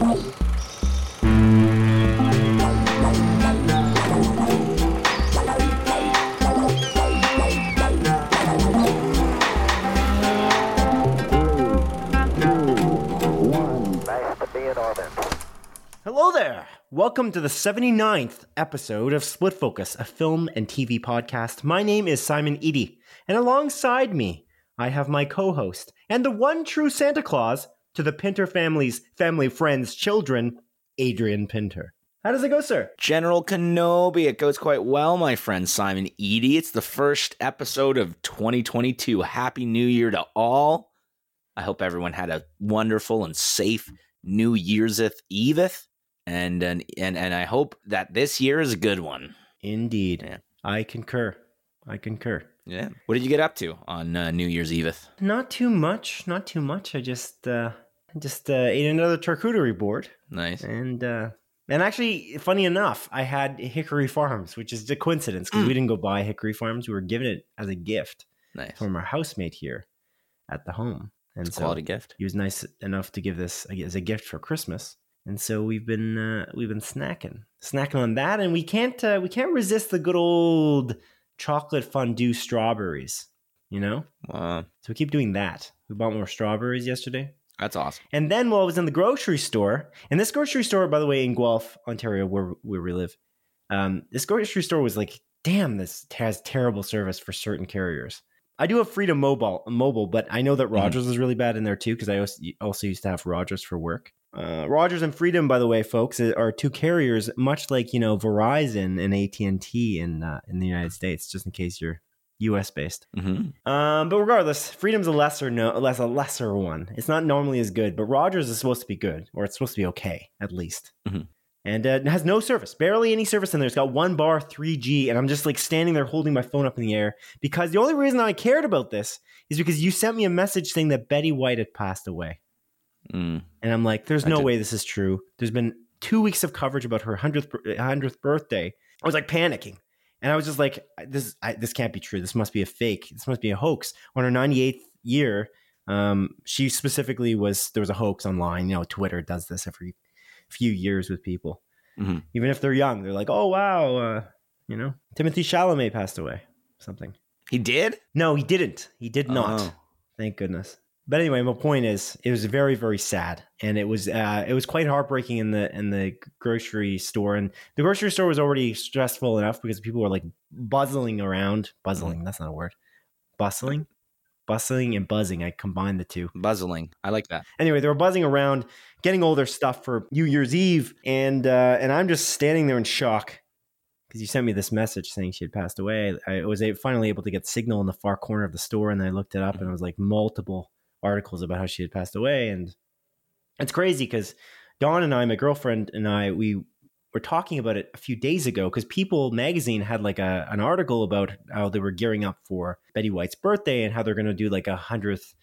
Bye. Welcome to the 79th episode of Split Focus, a film and TV podcast. My name is Simon Eady, and alongside me, I have my co host and the one true Santa Claus to the Pinter family's family, friends, children, Adrian Pinter. How does it go, sir? General Kenobi, it goes quite well, my friend Simon Eady. It's the first episode of 2022. Happy New Year to all. I hope everyone had a wonderful and safe New Year's Eveth. And, and and and I hope that this year is a good one. Indeed. Yeah. I concur. I concur. Yeah. What did you get up to on uh, New Year's Eveth? Not too much. Not too much. I just uh just uh, ate another charcuterie board. Nice. And uh and actually, funny enough, I had Hickory Farms, which is a coincidence because we didn't go buy Hickory Farms. We were given it as a gift Nice. from our housemate here at the home. And It's a so quality gift. he was nice enough to give this as a gift for Christmas. And so we've been uh, we've been snacking, snacking on that, and we can't uh, we can't resist the good old chocolate fondue strawberries, you know. Wow. So we keep doing that. We bought more strawberries yesterday, That's awesome. and then while I was in the grocery store, and this grocery store, by the way, in Guelph, Ontario, where where we live, um, this grocery store was like, damn, this has terrible service for certain carriers. I do have Freedom Mobile, mobile, but I know that Mhm. Rogers is really bad in there too because I also used to have Rogers for work. Uh, Rogers and Freedom, by the way, folks, are two carriers, much like you know Verizon and AT and T in uh, in the United States. Just in case you're U.S. based. hmm Um, but regardless, Freedom's a lesser no, less a lesser one. It's not normally as good, but Rogers is supposed to be good, or it's supposed to be okay at least. Mhm. And uh, it has no service, barely any service in there. It's got one bar, 3G, and I'm just like standing there holding my phone up in the air because the only reason I cared about this is because you sent me a message saying that Betty White had passed away, Mm. and I'm like, there's I no did- way this is true. There's been two weeks of coverage about her hundredth hundredth birthday. I was like panicking. And I was just like, this I, this can't be true. This must be a fake. This must be a hoax. On her 98th year, um, she specifically was there was a hoax online. You know, Twitter does this every few years with people, Mhm. even if they're young. They're like, oh wow, uh, you know, Timothée Chalamet passed away. Something. He did? No, he didn't. He did not. Oh. Thank goodness. But anyway, my point is, it was very, very sad, and it was uh, it was quite heartbreaking in the in the grocery store, and the grocery store was already stressful enough because people were like buzzing around. Buzzing, that's not a word. Bustling, bustling, and buzzing. I combined the two. Buzzling. I like that. Anyway, they were buzzing around, getting all their stuff for New Year's Eve, and uh, and I'm just standing there in shock because you sent me this message saying she had passed away. I was finally able to get signal in the far corner of the store, and I looked it up, and it was like multiple articles about how she had passed away, and it's crazy because Dawn and I, my girlfriend and I, we were talking about it a few days ago because People magazine had like a an article about how they were gearing up for Betty White's birthday and how they're going to do like a hundredth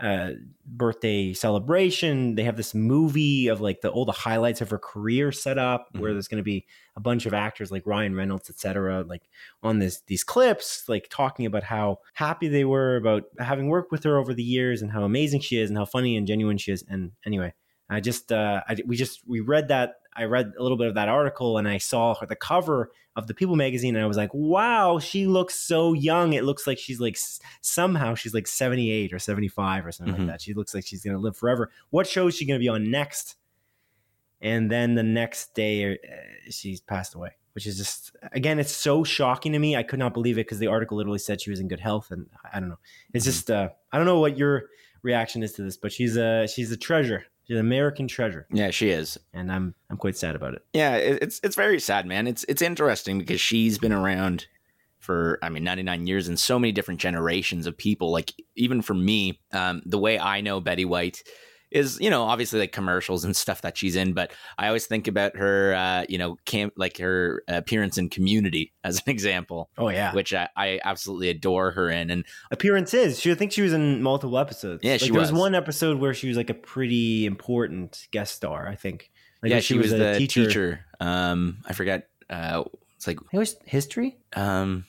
uh, birthday celebration. They have this movie of like the all the highlights of her career set up, where Mhm. there's going to be a bunch of actors like Ryan Reynolds, etc., like on this these clips, like talking about how happy they were about having worked with her over the years and how amazing she is and how funny and genuine she is. And anyway, I just uh, I, we just we read that. I read a little bit of that article and I saw her, the cover of the People magazine and I was like, wow, she looks so young. It looks like she's like somehow she's like 78 or 75 or something Mhm. like that. She looks like she's going to live forever. What show is she going to be on next? And then the next day, uh, she's passed away, which is just, again, it's so shocking to me. I could not believe it because the article literally said she was in good health. And I don't know. It's Mhm. just, uh, I don't know what your reaction is to this, but she's a, she's a treasure. She's an American treasure. Yeah, she is. And I'm, I'm quite sad about it. Yeah, it's it's very sad, man. It's it's interesting because she's been around for I mean 99 years and so many different generations of people. Like even for me, um, the way I know Betty White is you know obviously like commercials and stuff that she's in, but I always think about her uh, you know camp like her appearance in Community as an example, Oh, yeah. which I, I absolutely adore her in. And appearances. She I think she was in multiple episodes. Yeah, like, she there was. was. one episode where she was like a pretty important guest star. I think. Like yeah, when she, was, a the teacher. Um, I forget. Uh, it's like it was history. um,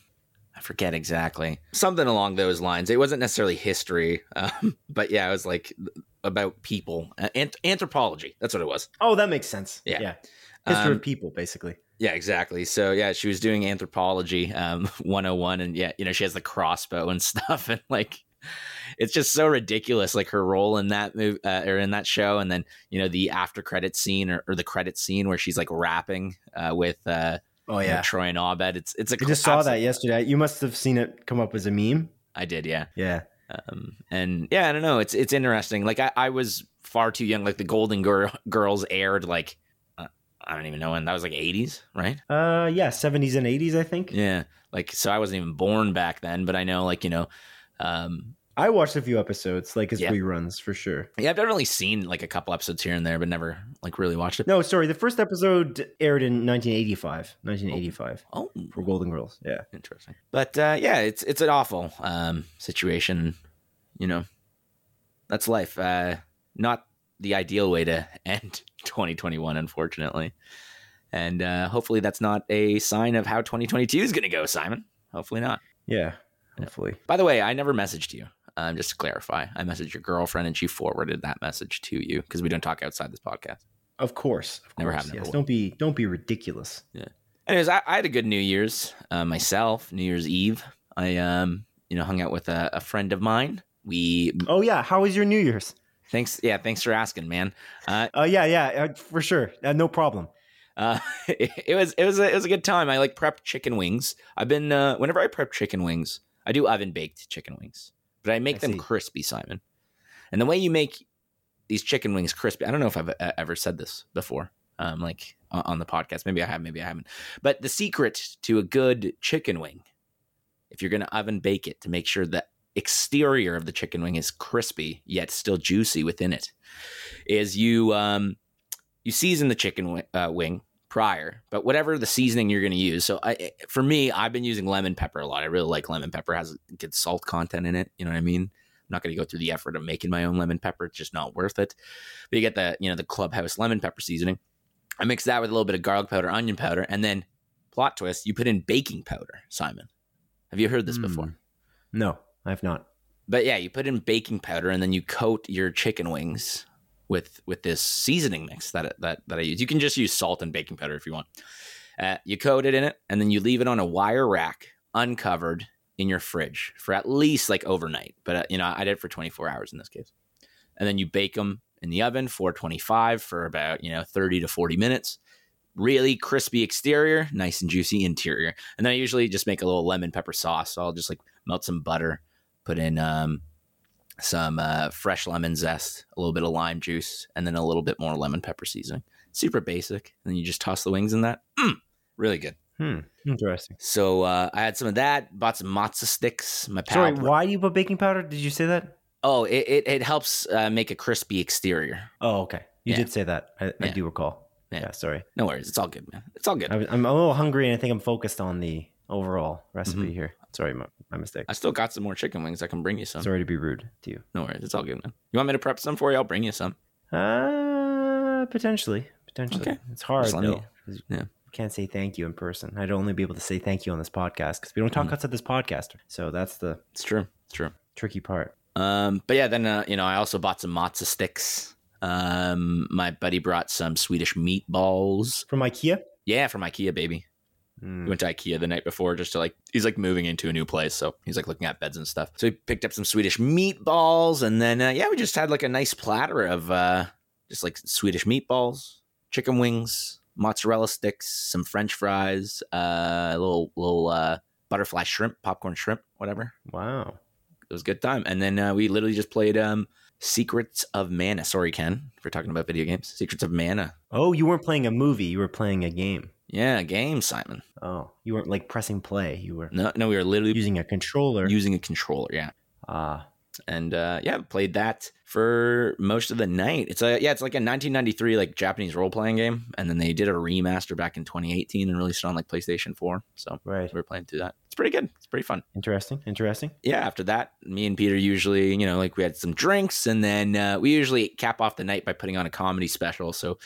I forget exactly something along those lines. It wasn't necessarily history, um, but yeah, it was like about people, uh, ant- anthropology. That's what it was. Oh, that makes sense. Yeah. Yeah. History Um, of people, basically. Yeah, exactly. So yeah, she was doing anthropology um 101 and yeah, you know, she has the crossbow and stuff and like it's just so ridiculous like her role in that movie uh, or in that show and then, you know, the after credit scene or, or the credit scene where she's like rapping uh, with uh Oh, you know, Troy and Abed. It's it's a I just saw that yesterday. You must have seen it come up as a meme. I did, yeah. Yeah. Um, and yeah, I don't know. It's it's interesting. Like I, I was far too young. Like the Golden Gir- Girls aired like uh, I don't even know when that was like eighties, right? Uh, yeah, 70s and 80s, I think. Yeah. Like so, I wasn't even born back then. But I know, like you know, um, I watched a few episodes, like as Yeah. reruns for sure. yeah, I've definitely seen like a couple episodes here and there, but never like really watched it. No, sorry, the first episode aired in 1985. 1985 Oh, for Golden Girls. Yeah. interesting. But uh, yeah, it's it's an awful um, situation. You know, that's life. Uh, not the ideal way to end 2021, unfortunately. And uh, hopefully, that's not a sign of how 2022 is going to go, Simon. Hopefully not. Yeah. Hopefully. By the way, I never messaged you. Um, just to clarify, I messaged your girlfriend and she forwarded that message to you because we don't talk outside this podcast. Of course. Of Never course. have, never Yes. will. Don't be don't be ridiculous. Yeah. Anyways, I, I had a good New Year's uh, myself. New Year's Eve, I um, you know, hung out with a, a friend of mine. We Oh yeah, how was your New Year's? thanks, yeah, thanks for asking, man. Uh, Uh yeah, yeah, uh, for sure. Uh, no problem. uh, it, it was it was a, it was a good time. I like prepped chicken wings. I've been uh, whenever I prep chicken wings, I do oven baked chicken wings, but I make I them see. crispy, Simon. And the way you make these chicken wings crispy, I don't know if I've uh, ever said this before, um, like on the podcast. Maybe I have, maybe I haven't. But the secret to a good chicken wing, if you're going to oven bake it to make sure the exterior of the chicken wing is crispy yet still juicy within it, is you um, you season the chicken wi- uh, wing prior, but whatever the seasoning you're going to use. So I, for me, I've been using lemon pepper a lot. I really like lemon pepper; it has good salt content in it. You know what I mean? I'm not going to go through the effort of making my own lemon pepper; it's just not worth it. But you get the you know the clubhouse lemon pepper seasoning. I mix that with a little bit of garlic powder, onion powder, and then plot twist: you put in baking powder. Simon, have you heard this Hmm. before? No, I've not. But yeah, you put in baking powder and then you coat your chicken wings with with this seasoning mix that that that I use. You can just use salt and baking powder if you want. Uh, you coat it in it and then you leave it on a wire rack, uncovered in your fridge for at least like overnight. But uh, you know, I did it for 24 hours in this case. And then you bake them in the oven 425 for about you know 30 to 40 minutes. Really crispy exterior, nice and juicy interior. And then I usually just make a little lemon pepper sauce. So I'll just like melt some butter, put in um, some uh, fresh lemon zest, a little bit of lime juice, and then a little bit more lemon pepper seasoning. Super basic. And then you just toss the wings in that. Mm, really good. Hmm. Interesting. So uh, I had some of that. Bought some matzo sticks. My pal. Sorry, why do you put baking powder? Did you say that? Oh, it, it, it helps uh, make a crispy exterior. Oh, okay. You Yeah. did say that. I, I do recall. Yeah. Yeah. sorry. No worries. It's all good, man. It's all good. I, I'm a little hungry, and I think I'm focused on the overall recipe Mhm. here. Sorry, my, my mistake. I still got some more chicken wings. I can bring you some. Sorry to be rude to you. No worries. It's all good, man. You want me to prep some for you? I'll bring you some. Uh, potentially, potentially. Okay. It's hard let me- yeah. can't say thank you in person. I'd only be able to say thank you on this podcast because we don't talk Mhm. outside this podcast. So that's the It's true. It's true. tricky part. Um, but yeah, then uh, you know, I also bought some matzo sticks. Um, my buddy brought some Swedish meatballs. From IKEA. Yeah, from IKEA, baby. Mm. We went to IKEA the night before just to like he's like moving into a new place, so he's like looking at beds and stuff. So he picked up some Swedish meatballs, and then uh, yeah, we just had like a nice platter of uh, just like Swedish meatballs, chicken wings, mozzarella sticks, some French fries, uh, a little little uh, butterfly shrimp, popcorn shrimp, whatever. Wow. It was a good time. And then uh, we literally just played um, Secrets of Mana. Sorry, Ken, if we're talking about video games. Secrets of Mana. Oh, you weren't playing a movie. You were playing a game. Yeah, game, Simon. Oh, you weren't like pressing play. You were No, no, we were literally using a controller. using a controller. Yeah. Ah, and uh, yeah, played that for most of the night. It's a yeah, it's like a 1993 like Japanese role playing game, and then they did a remaster back in 2018 and released it on like PlayStation 4. So right. we were playing through that. It's pretty good. It's pretty fun. Interesting. Interesting. Yeah. After that, me and Peter usually you know like we had some drinks, and then uh, we usually cap off the night by putting on a comedy special. So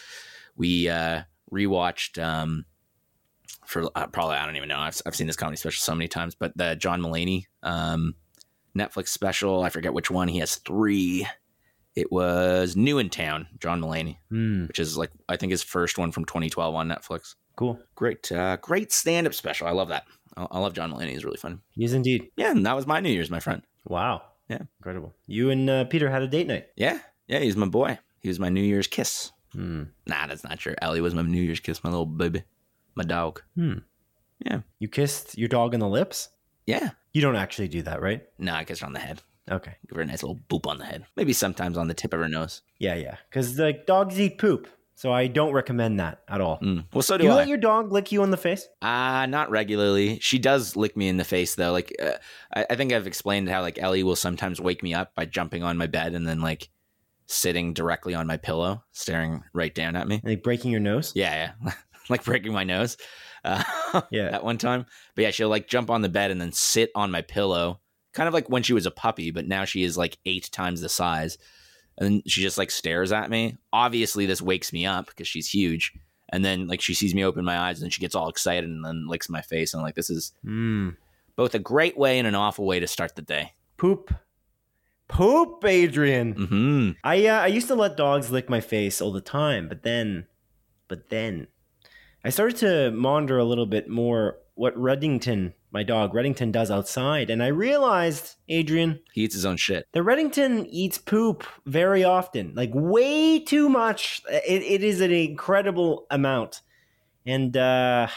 we uh, rewatched um, for uh, probably I don't even know. I've I've seen this comedy special so many times, but the John Mulaney um, Netflix special, I forget which one. He has three. It was New in Town, John Mulaney, Hmm. which is like I think his first one from 2012 on Netflix. Cool. Great, uh, great stand up special. I love that. I, I love John Mulaney. He's really fun. Yes, indeed. Yeah, and that was my New Year's, my friend. Wow. Yeah. Incredible. You and uh, Peter had a date night. Yeah, yeah, he's my boy. He was my New Year's kiss. Hmm. Nah, that's not true. Ellie was my New Year's kiss, my little baby, my dog. Hmm. Yeah. You kissed your dog on the lips? Yeah. You don't actually do that, right? No, I kissed her on the head. Okay. Give her a nice little boop on the head. Maybe sometimes on the tip of her nose. Yeah, yeah. Because like dogs eat poop, so I don't recommend that at all. Mm. Well, so Do do you I. let your dog lick you in the face? Uh, not regularly. She does lick me in the face though. Like, uh, I, I think I've explained how like Ellie will sometimes wake me up by jumping on my bed and then like sitting directly on my pillow, staring right down at me. Like breaking your nose? Yeah, yeah. like breaking my nose. Uh, Yeah. That one time. But yeah, she'll like jump on the bed and then sit on my pillow, kind of like when she was a puppy, but now she is like eight times the size. And then she just like stares at me. Obviously, this wakes me up because she's huge. And then like she sees me open my eyes and she gets all excited and then licks my face. And I'm like, this is Mm. both a great way and an awful way to start the day. Poop. Poop, Adrian. hmm I uh, I used to let dogs lick my face all the time, but then, but then, I started to monitor a little bit more what Reddington, my dog Reddington, does outside, and I realized, Adrian, He eats his own shit. The Reddington eats poop very often, like way too much. It, it is an incredible amount, and uh,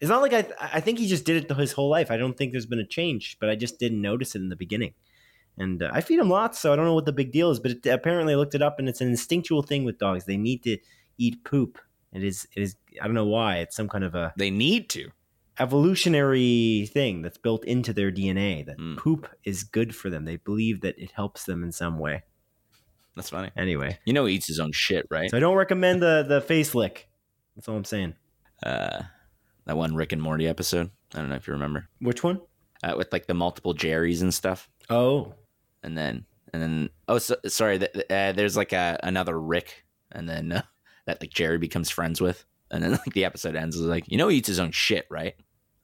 it's not like I I think he just did it his whole life. I don't think there's been a change, but I just didn't notice it in the beginning. And uh, I feed him lots, so I don't know what the big deal is. But it, apparently, I looked it up, and it's an instinctual thing with dogs. They need to eat poop. It is. It is. I don't know why. It's some kind of a They need to. evolutionary thing that's built into their DNA that Mm. poop is good for them. They believe that it helps them in some way. That's funny. Anyway, You know he eats his own shit, right? so I don't recommend the the face lick. That's all I'm saying. Uh, that one Rick and Morty episode. I don't know if you remember. Which one? Uh, with like the multiple Jerrys and stuff. Oh, and then and then oh so, sorry th- th- uh, there's like a another rick and then uh, that like jerry becomes friends with and then like the episode ends is like you know he eats his own shit right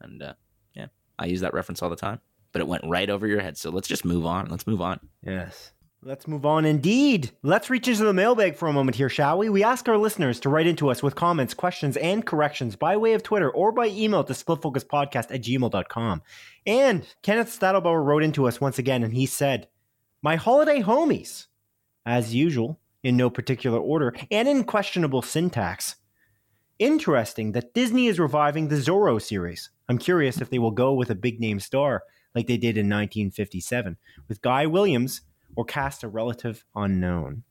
and uh yeah i use that reference all the time but it went right over your head so let's just move on let's move on yes. Let's move on indeed. Let's reach into the mailbag for a moment here, shall we? We ask our listeners to write into us with comments, questions, and corrections by way of Twitter or by email to splitfocuspodcast at gmail.com. And Kenneth Stadelbauer wrote into us once again, and he said, My holiday homies, as usual, in no particular order, and in questionable syntax. Interesting that Disney is reviving the Zorro series. I'm curious if they will go with a big name star like they did in 1957 with Guy Williams or cast a relative unknown.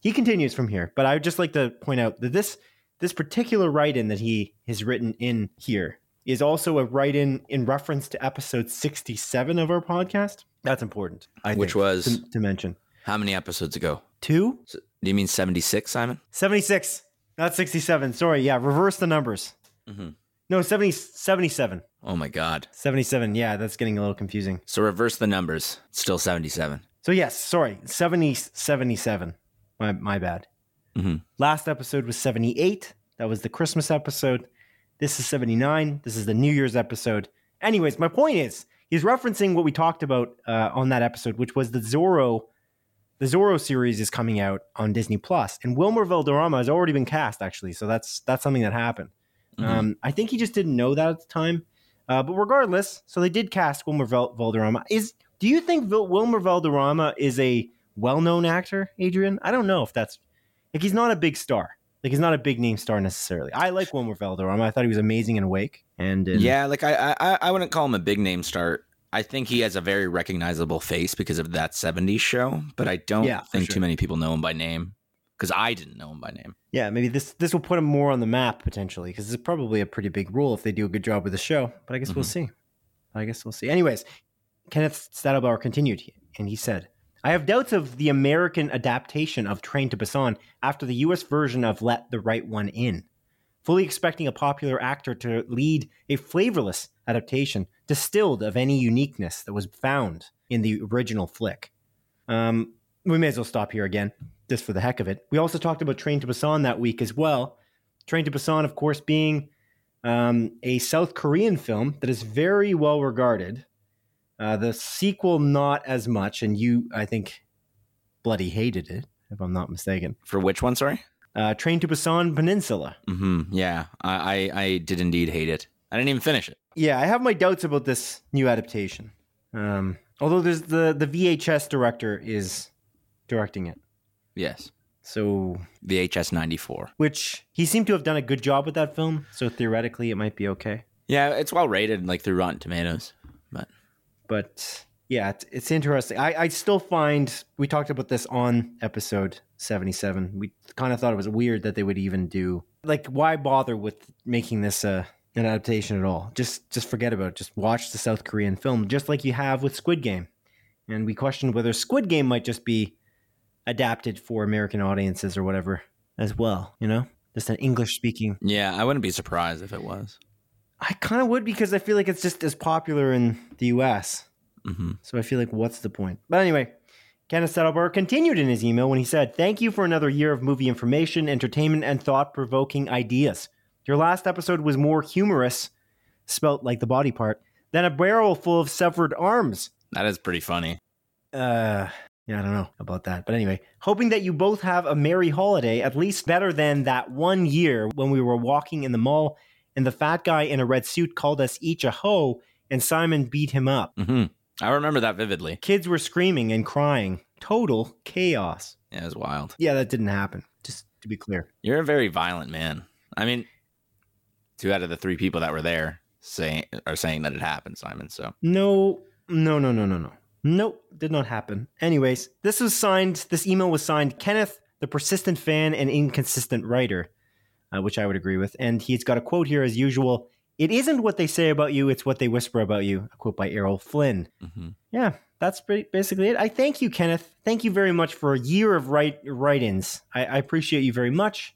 He continues from here, but I would just like to point out that this this particular write-in that he has written in here is also a write-in in reference to episode 67 of our podcast. That's important. I Which think, was- to, to mention. how many episodes ago Two? so, do you mean 76 simon 76. Not 67. Sorry. Yeah, reverse the numbers. mm-hmm. No, 70, 77. oh my god 77. Yeah, that's getting a little confusing. so reverse the numbers still 77 So yes, sorry, 70, 77. My my bad. Mhm. Last episode was 78. That was the Christmas episode. This is 79. This is the New Year's episode. Anyways, my point is he's referencing what we talked about uh, on that episode, which was the Zorro. The Zorro series is coming out on Disney Plus, and Wilmer Valderrama has already been cast. Actually, so that's that's something that happened. Mhm. Um, I think he just didn't know that at the time. Uh, but regardless, so they did cast Wilmer Val- Valderrama. Is do you think Vil- Wilmer Valderrama is a well-known actor, Adrian? I don't know if that's like he's not a big star. Like he's not a big name star necessarily. I like Wilmer Valderrama. I thought he was amazing in Awake. And in, Yeah, like I, I I wouldn't call him a big name star. I think he has a very recognizable face because of that 70s show, but I don't Yeah, think sure. too many people know him by name because I didn't know him by name. yeah, maybe this this will put him more on the map potentially because it's probably a pretty big role if they do a good job with the show. But I guess we'll mm-hmm. see. I guess we'll see. Anyways, Kenneth Stadelbauer continued, and he said, "I have doubts of the American adaptation of Train to Busan after the U.S. version of Let the Right One In." Fully expecting a popular actor to lead a flavorless adaptation, distilled of any uniqueness that was found in the original flick. Um, we may as well stop here again, just for the heck of it. We also talked about Train to Busan that week as well. Train to Busan, of course, being um, a South Korean film that is very well regarded. Uh, the sequel, not as much, and you, I think, bloody hated it, if I'm not mistaken. For which one? Sorry. Uh, Train to Busan Peninsula. hmm Yeah, I, I I did indeed hate it. I didn't even finish it. Yeah, I have my doubts about this new adaptation. Um, although there's the the VHS director is directing it, Yes, so VHS ninety four. which he seemed to have done a good job with that film. So theoretically, it might be okay. Yeah, it's well rated, like through Rotten Tomatoes. But But yeah, it's, it's interesting. I, I still find we talked about this on episode seventy seven. We kind of thought it was weird that they would even do like why bother with making this uh, an adaptation at all? Just just forget about it. Just watch the South Korean film, just like you have with Squid Game. And we questioned whether Squid Game might just be adapted for American audiences or whatever as well. You know, just an English speaking. yeah, I wouldn't be surprised if it was. I kind of would because I feel like it's just as popular in the U.S. hmm So I feel like, what's the point? But anyway, Kenneth Stadelbauer continued in his email when he said, Thank you for another year of movie information, entertainment, and thought provoking ideas. Your last episode was more humorous, spelt like the body part, than a barrel full of severed arms. That is pretty funny. Uh, yeah, I don't know about that. But anyway, hoping that you both have a merry holiday, at least better than that one year when we were walking in the mall and the fat guy in a red suit called us each a hoe and Simon beat him up. Mm-hmm. I remember that vividly. Kids were screaming and crying. Total chaos. Yeah, it was wild. Yeah, that didn't happen. Just to be clear. You're a very violent man. I mean, two out of the three people that were there saying are saying that it happened, Simon. So No, no, no, no, no, no. Nope, did not happen. Anyways, this was signed, this email was signed Kenneth, the persistent fan and inconsistent writer, uh, which I would agree with. And he's got a quote here as usual It isn't what they say about you, it's what they whisper about you. A quote by Errol Flynn. hmm Yeah, that's basically it. I thank you, Kenneth. Thank you very much for a year of write write ins. I, I appreciate you very much,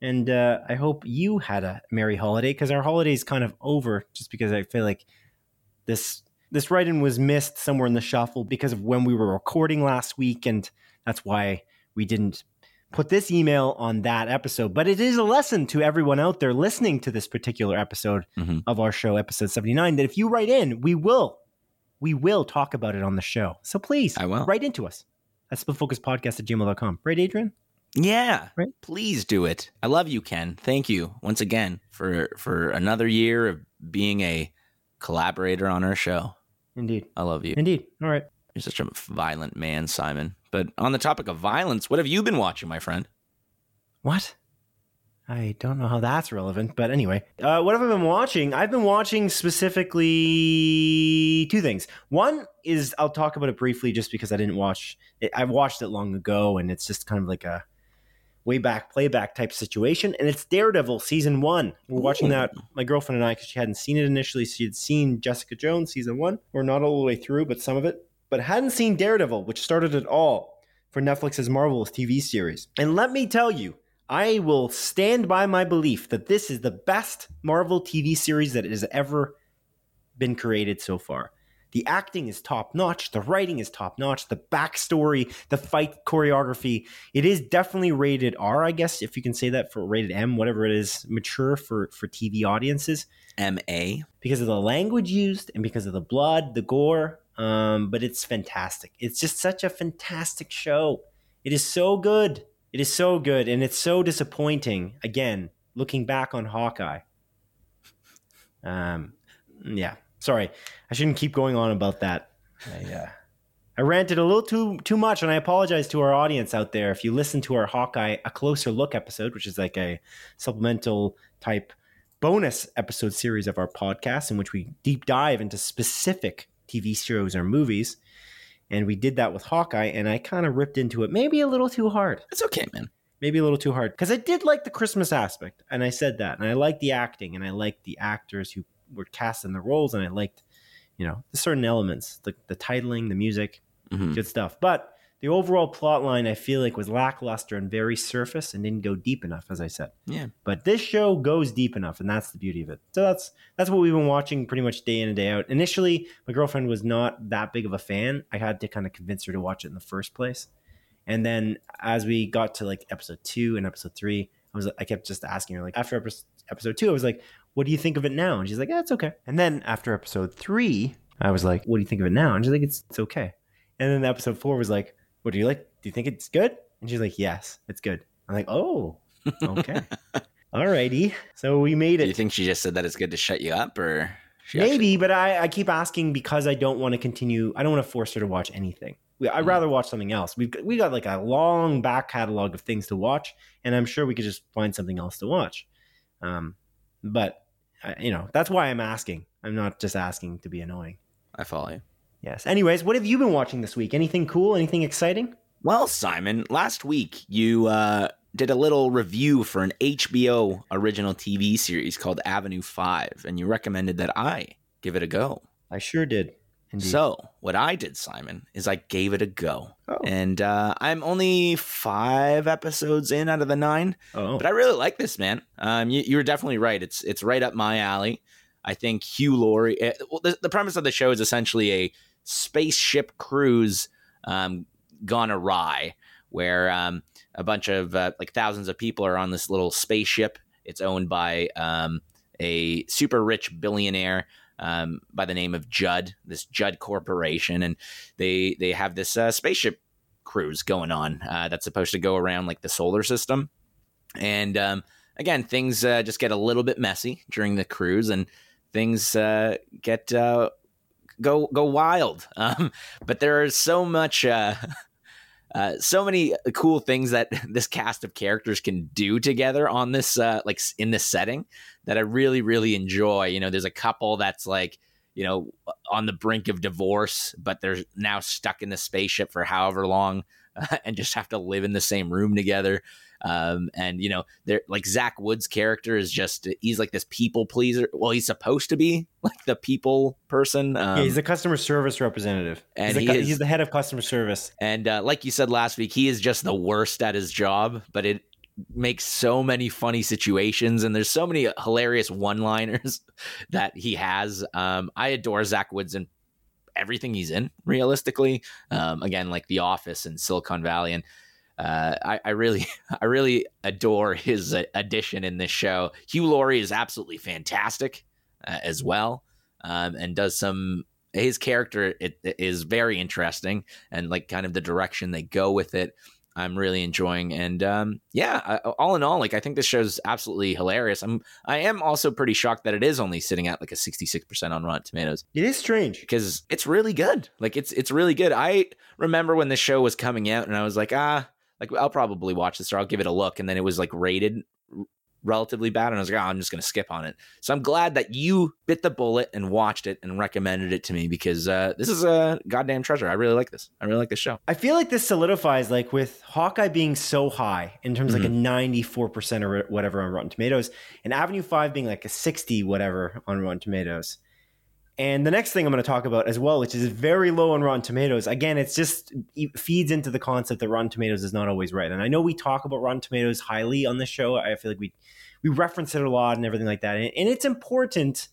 and uh, I hope you had a merry holiday because our holiday is kind of over. Just because I feel like this this write in was missed somewhere in the shuffle because of when we were recording last week, and that's why we didn't put this email on that episode. But it is a lesson to everyone out there listening to this particular episode Mhm. of our show, episode seventy nine, that if you write in, we will we will talk about it on the show. So please I will. write into us at splitfocuspodcast at gmail.com. Right, Adrian? Yeah, Right. please do it. I love you, Ken. Thank you once again for for another year of being a collaborator on our show. Indeed. I love you. Indeed. All right. You're such a violent man, Simon. But on the topic of violence, what have you been watching, my friend? What? I don't know how that's relevant, but anyway, uh, what have I been watching? I've been watching specifically two things. One is I'll talk about it briefly, just because I didn't watch it. I watched it long ago, and it's just kind of like a way back playback type situation. And it's Daredevil season one. We're watching that my girlfriend and I because she hadn't seen it initially. She had seen Jessica Jones season one, or not all the way through, but some of it, but hadn't seen Daredevil, which started it all for Netflix's Marvelous TV series. And let me tell you. I will stand by my belief that this is the best Marvel TV series that has ever been created so far. The acting is top notch, the writing is top notch, the backstory, the fight choreography. It is definitely rated R, I guess, if you can say that for rated M, whatever it is, mature for for TV audiences M A. because of the language used and because of the blood, the gore. Um, but it's fantastic. It's just such a fantastic show. It is so good. It is so good, and it's so disappointing. Again, looking back on Hawkeye. Um, yeah. Sorry, I shouldn't keep going on about that. I, uh, I ranted a little too too much, and I apologize to our audience out there. If you listen to our Hawkeye a closer look episode, which is like a supplemental type bonus episode series of our podcast in which we deep dive into specific TV shows or movies. And we did that with Hawkeye, and I kind of ripped into it maybe a little too hard. It's okay, man. Maybe a little too hard. Because I did like the Christmas aspect, and I said that. And I liked the acting, and I liked the actors who were cast in the roles, and I liked, you know, the certain elements, the, the titling, the music, Mhm. good stuff. But the overall plot line, I feel like, was lackluster and very surface and didn't go deep enough, as I said. Yeah. But this show goes deep enough, and that's the beauty of it. So that's that's what we've been watching pretty much day in and day out. Initially, my girlfriend was not that big of a fan. I had to kind of convince her to watch it in the first place. And then as we got to like episode two and episode three, I was I kept just asking her like after episode episode two, I was like, what do you think of it now? And she's like, yeah, it's okay. And then after episode three, I was like, what do you think of it now? And she's like, it's, it's okay. And then episode four was like, what do you like? Do you think it's good? And she's like, yes, it's good. I'm like, oh, okay. Alrighty. So we made it. Do you think she just said that it's good to shut you up, or she Maybe, actually- but I, I keep asking because I don't want to continue. I don't want to force her to watch anything. We, I'd Mm. rather watch something else. We've got- we got like a long back catalog of things to watch, and I'm sure we could just find something else to watch. Um, but you know that's why I'm asking. I'm not just asking to be annoying. I follow you. Yes. Anyways, what have you been watching this week? Anything cool? Anything exciting? Well, Simon, last week you uh, did a little review for an HBO original TV series called Avenue Five, and you recommended that I give it a go. I sure did. Indeed. So, what I did, Simon, is I gave it a go. oh, And uh, I'm only five episodes in out of the nine, oh, but I really like this, man. Um, you, you were definitely right. It's it's right up my alley. I think Hugh Laurie. eh, well, the, the premise of the show is essentially a spaceship cruise um, gone awry, where um, a bunch of uh, like thousands of people are on this little spaceship. It's owned by um, a super rich billionaire um, by the name of Judd, this Judd Corporation, and they they have this uh, spaceship cruise going on uh, that's supposed to go around like the solar system, and um, again things uh, just get a little bit messy during the cruise, and things uh, get uh, go go wild. Um, but there is so much. Uh, uh, so many cool things that this cast of characters can do together on this, uh, like in this setting, that I really, really enjoy. You know, there's a couple that's like, you know, on the brink of divorce, but they're now stuck in the spaceship for however long, and just have to live in the same room together. Um, and you know, they're like Zach Wood's character is just he's like this people pleaser. Well, he's supposed to be like the people person. Um, yeah, he's the customer service representative, and he's, the, he cu- is- he's the head of customer service. and uh, like you said last week, he is just the worst at his job, but it makes so many funny situations and there's so many hilarious one-liners that he has. Um, I adore Zach Woods and everything he's in, realistically. Um, again, like The Office and Silicon Valley, and uh, I, I really, I really adore his uh, addition in this show. Hugh Laurie is absolutely fantastic uh, as well, um, and does some. His character it, it is very interesting, and like kind of the direction they go with it. I'm really enjoying, and um, yeah, I, all in all, like I think this show's absolutely hilarious. I'm, I am also pretty shocked that it is only sitting at like a 66 percent on Rotten Tomatoes It is strange. because it's really good. Like it's it's really good. I remember when this show was coming out, and I was like, ah, like I'll probably watch this or I'll give it a look, and then it was like rated relatively bad, and I was like, oh, I'm just gonna skip on it. So I'm glad that you bit the bullet and watched it and recommended it to me because uh, this is a goddamn treasure. I really like this. I really like this show. I feel like this solidifies like with Hawkeye being so high in terms of like a 94% or whatever on Rotten Tomatoes and Avenue 5 being like a 60 whatever on Rotten Tomatoes. And the next thing I'm going to talk about as well, which is very low on Rotten Tomatoes. Again, it's just it feeds into the concept that Rotten Tomatoes is not always right. And I know we talk about Rotten Tomatoes highly on this show. I feel like we we reference it a lot and everything like that. And, and it's important.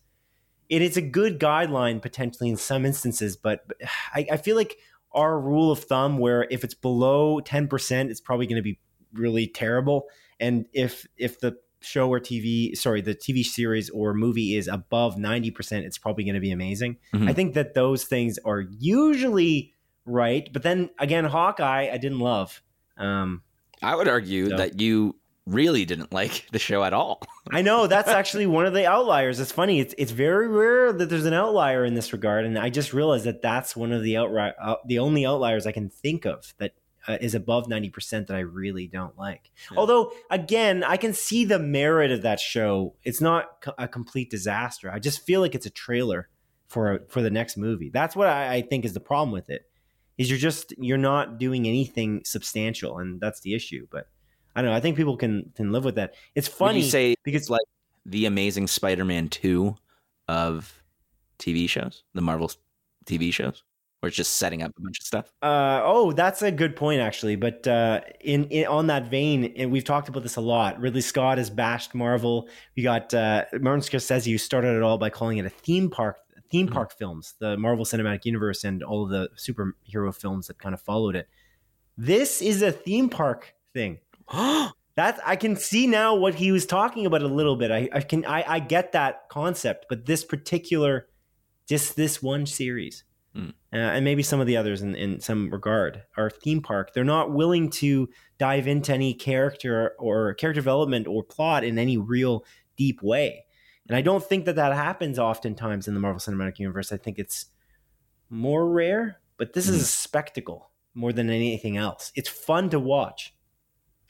It is a good guideline potentially in some instances, but, but I, I feel like our rule of thumb where if it's below 10%, it's probably going to be really terrible. And if if the show or TV, sorry, the TV series or movie is above 90%, it's probably going to be amazing. Mhm. I think that those things are usually right. But then again, Hawkeye, I didn't love. Um, I would argue So- that you really didn't like the show at all. I know that's actually one of the outliers. It's funny. It's it's very rare that there's an outlier in this regard, and I just realized that that's one of the outright uh, the only outliers I can think of that uh, is above ninety percent that I really don't like. Yeah. Although, again, I can see the merit of that show. It's not co- a complete disaster. I just feel like it's a trailer for a, for the next movie. That's what I, I think is the problem with it. Is you're just you're not doing anything substantial, and that's the issue. But I don't know. I think people can can live with that. It's Would funny you say because it's like the Amazing Spider-Man two of TV shows, the Marvel TV shows, it's just setting up a bunch of stuff. Uh, oh, that's a good point, actually. But uh, in, in on that vein, and we've talked about this a lot. Ridley Scott has bashed Marvel. We got uh, Martin Scorsese, who started it all by calling it a theme park theme Mhm. park films, the Marvel Cinematic Universe, and all of the superhero films that kind of followed it. This is a theme park thing. That I can see now what he was talking about a little bit. I, I can I, I get that concept, but this particular, just this one series. Uh, and maybe some of the others in, in some regard, are theme park, they're not willing to dive into any character or character development or plot in any real deep way. And I don't think that that happens oftentimes in the Marvel Cinematic Universe. I think it's more rare, but this is a spectacle more than anything else. It's fun to watch.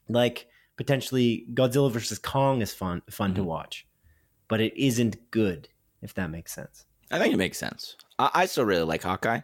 Like potentially Godzilla versus Kong is fun fun to Mhm. watch, but it isn't good if that makes sense. I think it makes sense. I, I still really like Hawkeye.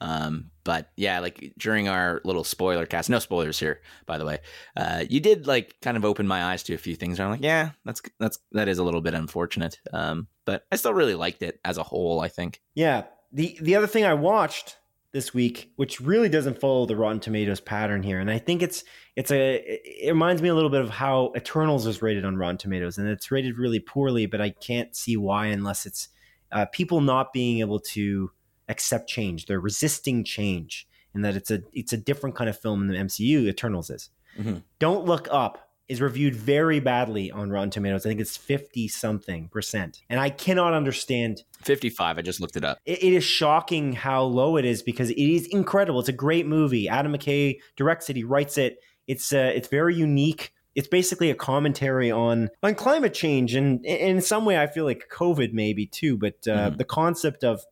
Um, but yeah, like during our little spoiler cast, no spoilers here, by the way. Uh, you did like kind of open my eyes to a few things. I'm like, yeah, that's that's that is a little bit unfortunate. Um, but I still really liked it as a whole. I think. Yeah. The the other thing I watched this week, which really doesn't follow the Rotten Tomatoes pattern here, and I think it's it's a it reminds me a little bit of how Eternals is rated on Rotten Tomatoes, and it's rated really poorly, but I can't see why unless it's uh, people not being able to accept change. They're resisting change, and that it's a it's a different kind of film than the MCU Eternals is. Mhm. Don't Look Up is reviewed very badly on Rotten Tomatoes. I think it's fifty something percent, and I cannot understand 55. I just looked it up. it, it is shocking how low it is because it is incredible. It's a great movie. Adam McKay directs it. He writes it. It's uh, it's very unique. It's basically a commentary on on climate change and, and in some way I feel like COVID maybe too. But uh, Mhm. the concept of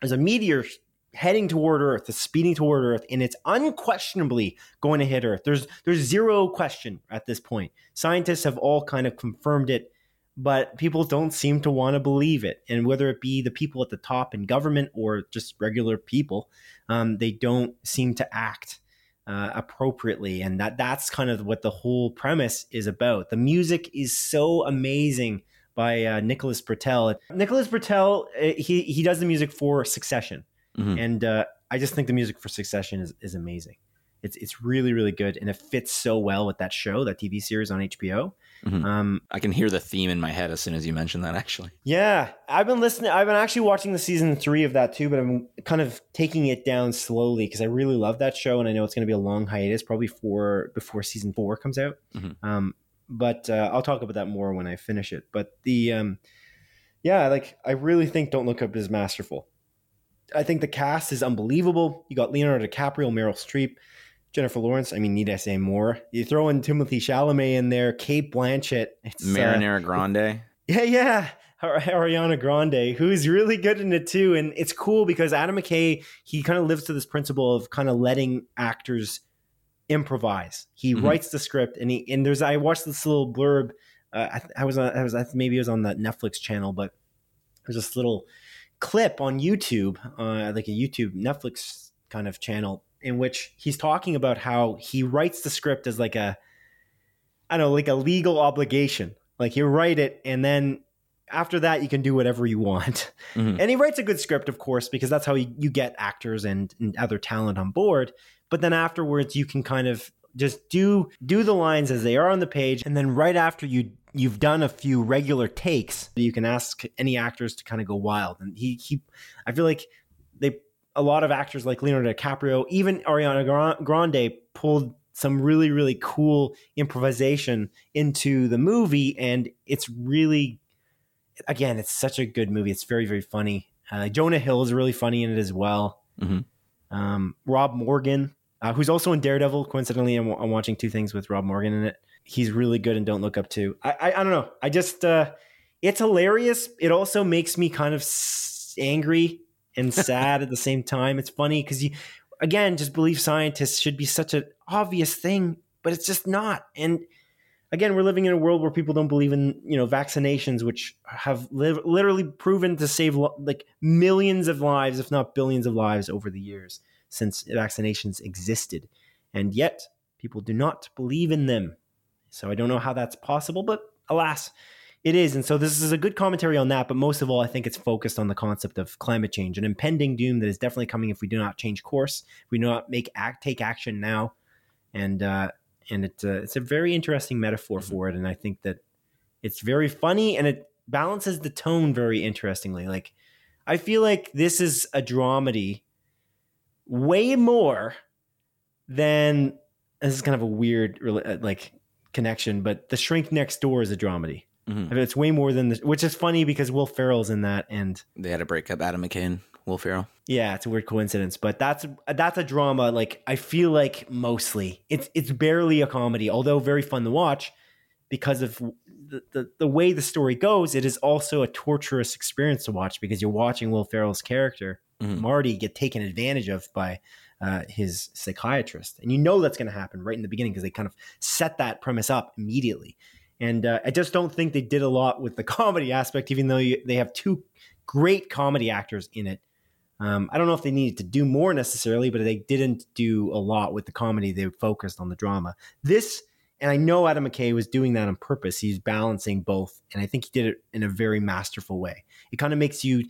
there's a meteor heading toward Earth, it's speeding toward Earth, and it's unquestionably going to hit Earth. There's there's zero question at this point. Scientists have all kind of confirmed it but people don't seem to want to believe it. And whether it be the people at the top in government or just regular people, um, they don't seem to act uh, appropriately. And that that's kind of what the whole premise is about. The music is so amazing by uh, Nicholas Britell. Nicholas Britell, uh, he he does the music for Succession, Mhm. and uh, I just think the music for Succession is is amazing. It's it's really really good, and it fits so well with that show, that TV series on HBO. Mhm. Um, I can hear the theme in my head as soon as you mentioned that. Actually, Yeah, I've been listening. I've been actually watching the season three of that too, but I'm kind of taking it down slowly because I really love that show, and I know it's going to be a long hiatus, probably for before season four comes out. Mhm. Um, but uh, I'll talk about that more when I finish it. But the um, yeah, like I really think Don't Look Up is masterful. I think the cast is unbelievable. You got Leonardo DiCaprio, Meryl Streep, Jennifer Lawrence. I mean, need I say more? You throw in Timothée Chalamet in there, Cate Blanchett. It's uh, Marinara Grande. yeah, yeah. Ariana Grande, who's really good in it too. And it's cool because Adam McKay, he kind of lives to this principle of kind of letting actors improvise. He Mhm. writes the script and he, and there's, I watched this little blurb. Uh, I, I was on, I was, I maybe it was on the Netflix channel, but there's this little clip on YouTube, uh, like a YouTube Netflix kind of channel in which he's talking about how he writes the script as like a, I don't know, like a legal obligation. Like you write it and then after that you can do whatever you want. Mhm. And he writes a good script, of course, because that's how you, you get actors and, and other talent on board. But then afterwards you can kind of just do do the lines as they are on the page and then right after you you've done a few regular takes you can ask any actors to kind of go wild and he he i feel like they a lot of actors like leonardo dicaprio even ariana grande pulled some really really cool improvisation into the movie and it's really again it's such a good movie. It's very very funny. Uh, jonah hill is really funny in it as well. Mhm. um, rob morgan uh, who's also in daredevil. Coincidentally I'm, I'm watching two things with rob morgan in it. He's really good and don't look up to. I i, I don't know. I just uh it's hilarious. It also makes me kind of s- angry and sad at the same time. It's funny because you again just believe scientists should be such an obvious thing but it's just not. And again we're living in a world where people don't believe in you know vaccinations which have li- literally proven to save lo- like millions of lives if not billions of lives over the years since vaccinations existed. And yet people do not believe in them. So i don't know how that's possible but alas it is. And so this is a good commentary on that but most of all i think it's focused on the concept of climate change an impending doom that is definitely coming if we do not change course if we do not make act take action now. And uh and it's a, it's a very interesting metaphor for it and i think that it's very funny and it balances the tone very interestingly like i feel like this is a dramedy way more than this is kind of a weird uh, like connection, but The Shrink Next Door is a dramedy. Mhm. I mean, it's way more than this, which is funny because Will Ferrell's in that, and They had a breakup. Adam McKay, Will Ferrell. yeah, it's a weird coincidence, but that's that's a drama. Like I feel like mostly it's it's barely a comedy, although very fun to watch because of the, the the way the story goes. It is also a torturous experience to watch because you're watching Will Ferrell's character Mhm. Marty get taken advantage of by uh, his psychiatrist, and you know that's going to happen right in the beginning because they kind of set that premise up immediately. And uh, I just don't think they did a lot with the comedy aspect, even though you, they have two great comedy actors in it. Um, I don't know if they needed to do more necessarily, but they didn't do a lot with the comedy. They focused on the drama. This, and I know Adam McKay was doing that on purpose. He's balancing both, and I think he did it in a very masterful way. It kind of makes you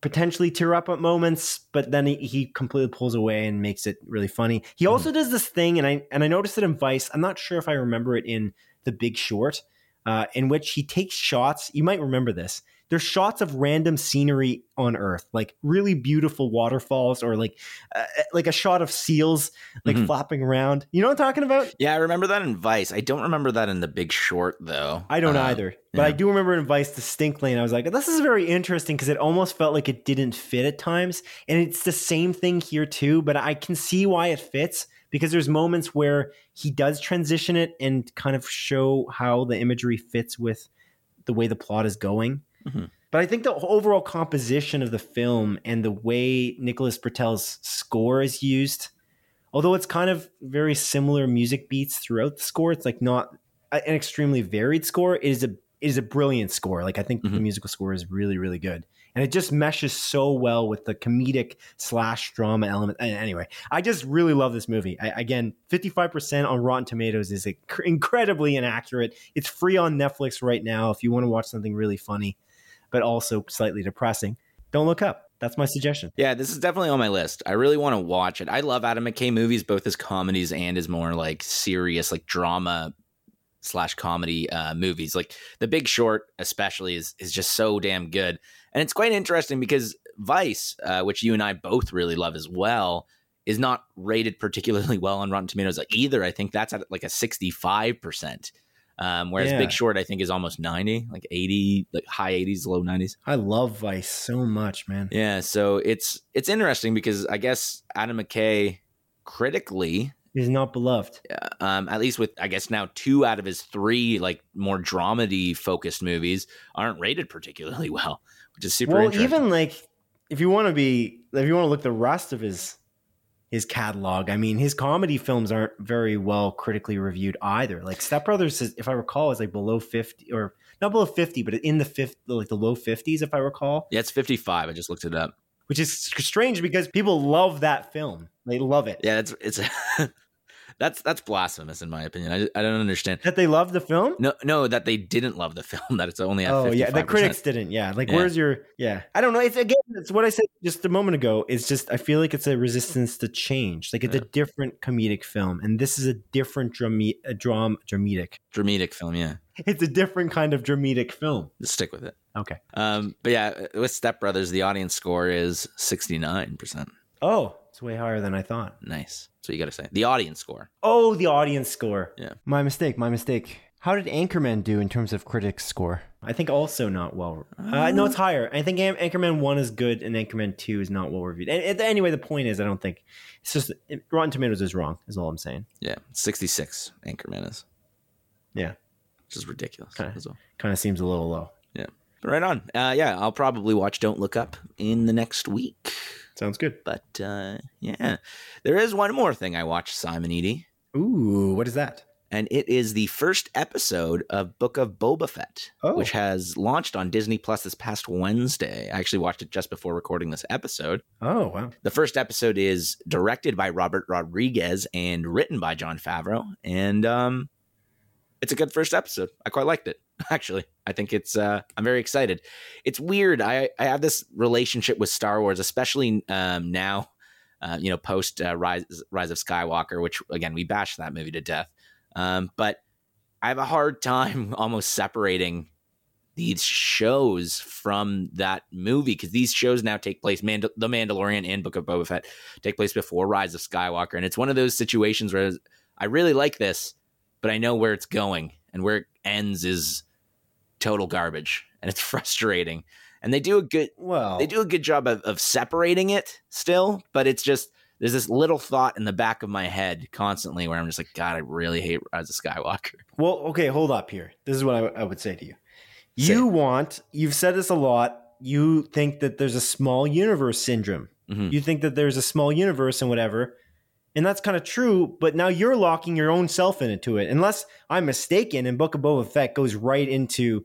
potentially tear up at moments, but then he, he completely pulls away and makes it really funny. He also does this thing, and I and I noticed it in Vice. I'm not sure if I remember it in The Big Short, uh, in which he takes shots. You might remember this. There's shots of random scenery on Earth, like really beautiful waterfalls, or like uh, like a shot of seals like Mhm. flapping around. You know what I'm talking about? Yeah, I remember that in Vice. I don't remember that in The Big Short, though. I don't Uh, either, but yeah. I do remember in Vice distinctly, and I was like, "This is very interesting" because it almost felt like it didn't fit at times, and it's the same thing here too. But I can see why it fits because there's moments where he does transition it and kind of show how the imagery fits with the way the plot is going. Mhm. But I think the overall composition of the film and the way Nicholas Britell's score is used, although it's kind of very similar music beats throughout the score, it's like not an extremely varied score. It is a it is a brilliant score. Like I think the Mhm. musical score is really really good, and it just meshes so well with the comedic slash drama element. And Anyway, I just really love this movie. I, again, fifty five percent on Rotten Tomatoes is inc- incredibly inaccurate. It's free on Netflix right now if you want to watch something really funny, but also slightly depressing. Don't look up. That's my suggestion. Yeah, this is definitely on my list. I really want to watch it. I love Adam McKay movies, both as comedies and as more like serious, like drama slash comedy uh, movies. Like The Big Short, especially, is is just so damn good. And it's quite interesting because Vice, uh, which you and I both really love as well, is not rated particularly well on Rotten Tomatoes either. I think that's at like a sixty five percent. Um, whereas Yeah. Big Short, I think, is almost 90, like 80, like high 80s, low 90s. I love Vice so much, man. Yeah, so it's it's interesting because I guess Adam McKay critically, is not beloved. um, at least with I guess now two out of his three like more dramedy focused movies aren't rated particularly well, which is super well, interesting. even like if you want to be, if you want to look the rest of his his catalog, I mean, his comedy films aren't very well critically reviewed either. Like Step Brothers, is, if I recall, is like below fifty or not below fifty, but in the fifth, like the low fifties, if I recall. yeah, it's fifty five. I just looked it up. Which is strange because people love that film. They love it. Yeah, it's it's that's that's blasphemous in my opinion. I, I don't understand. That they love the film. No, no, that they didn't love the film. That it's only at Oh yeah, the critics didn't. Yeah, like Yeah. where's your? Yeah, I don't know. It's again, it's what I said just a moment ago. It's just I feel like it's a resistance to change. Like it's a different comedic film, and this is a different drama, a dram, dramatic. dramatic film. Yeah, It's a different kind of dramatic film. just stick with it. Okay. Um, but yeah, with Step Brothers, the audience score is sixty nine percent. Oh, it's way higher than I thought. Nice. So you got to say the audience score. Oh, the audience score. Yeah. My mistake. My mistake. How did Anchorman do in terms of critics score? I think also not well. Uh, no, it's higher. I think An- Anchorman one is good and Anchorman two is not well reviewed. And, and anyway, the point is, I don't think it's just it, Rotten Tomatoes is wrong. Is all I'm saying. Yeah, sixty six. Anchorman is. Yeah. which is ridiculous. Okay. as well. Kind of seems a little low. Yeah, but right on. Uh, yeah, I'll probably watch Don't Look Up in the next week. Sounds good. But uh, yeah, there is one more thing I watched, Simon Eady, Ooh, what is that? and it is the first episode of Book of Boba Fett, Oh. which has launched on Disney Plus this past Wednesday. I actually watched it just before recording this episode. Oh wow. The first episode is directed by Robert Rodriguez and written by Jon Favreau, and um, it's a good first episode. I quite liked it. Actually, I think it's. Uh, I'm very excited. It's weird. I I have this relationship with Star Wars, especially um, now. Uh, you know, post uh, Rise Rise of Skywalker, which again we bashed that movie to death. Um, but I have a hard time almost separating these shows from that movie because these shows now take place. Mand- the Mandalorian and Book of Boba Fett take place before Rise of Skywalker, and it's one of those situations where I really like this, but I know where it's going, and where it ends is total garbage, and it's frustrating. And they do a good Well, they do a good job of, of separating it still, but it's just there's this little thought in the back of my head constantly where I'm just like, God, I really hate Rise of Skywalker. Well, okay, hold up here. This is what I, I would say to you. Say You want, you've said this a lot. You think that there's a small universe syndrome. Mhm. You think that there's a small universe and whatever. And that's kind of true, but now you're locking your own self into it. Unless I'm mistaken, and Book of Boba Fett goes right into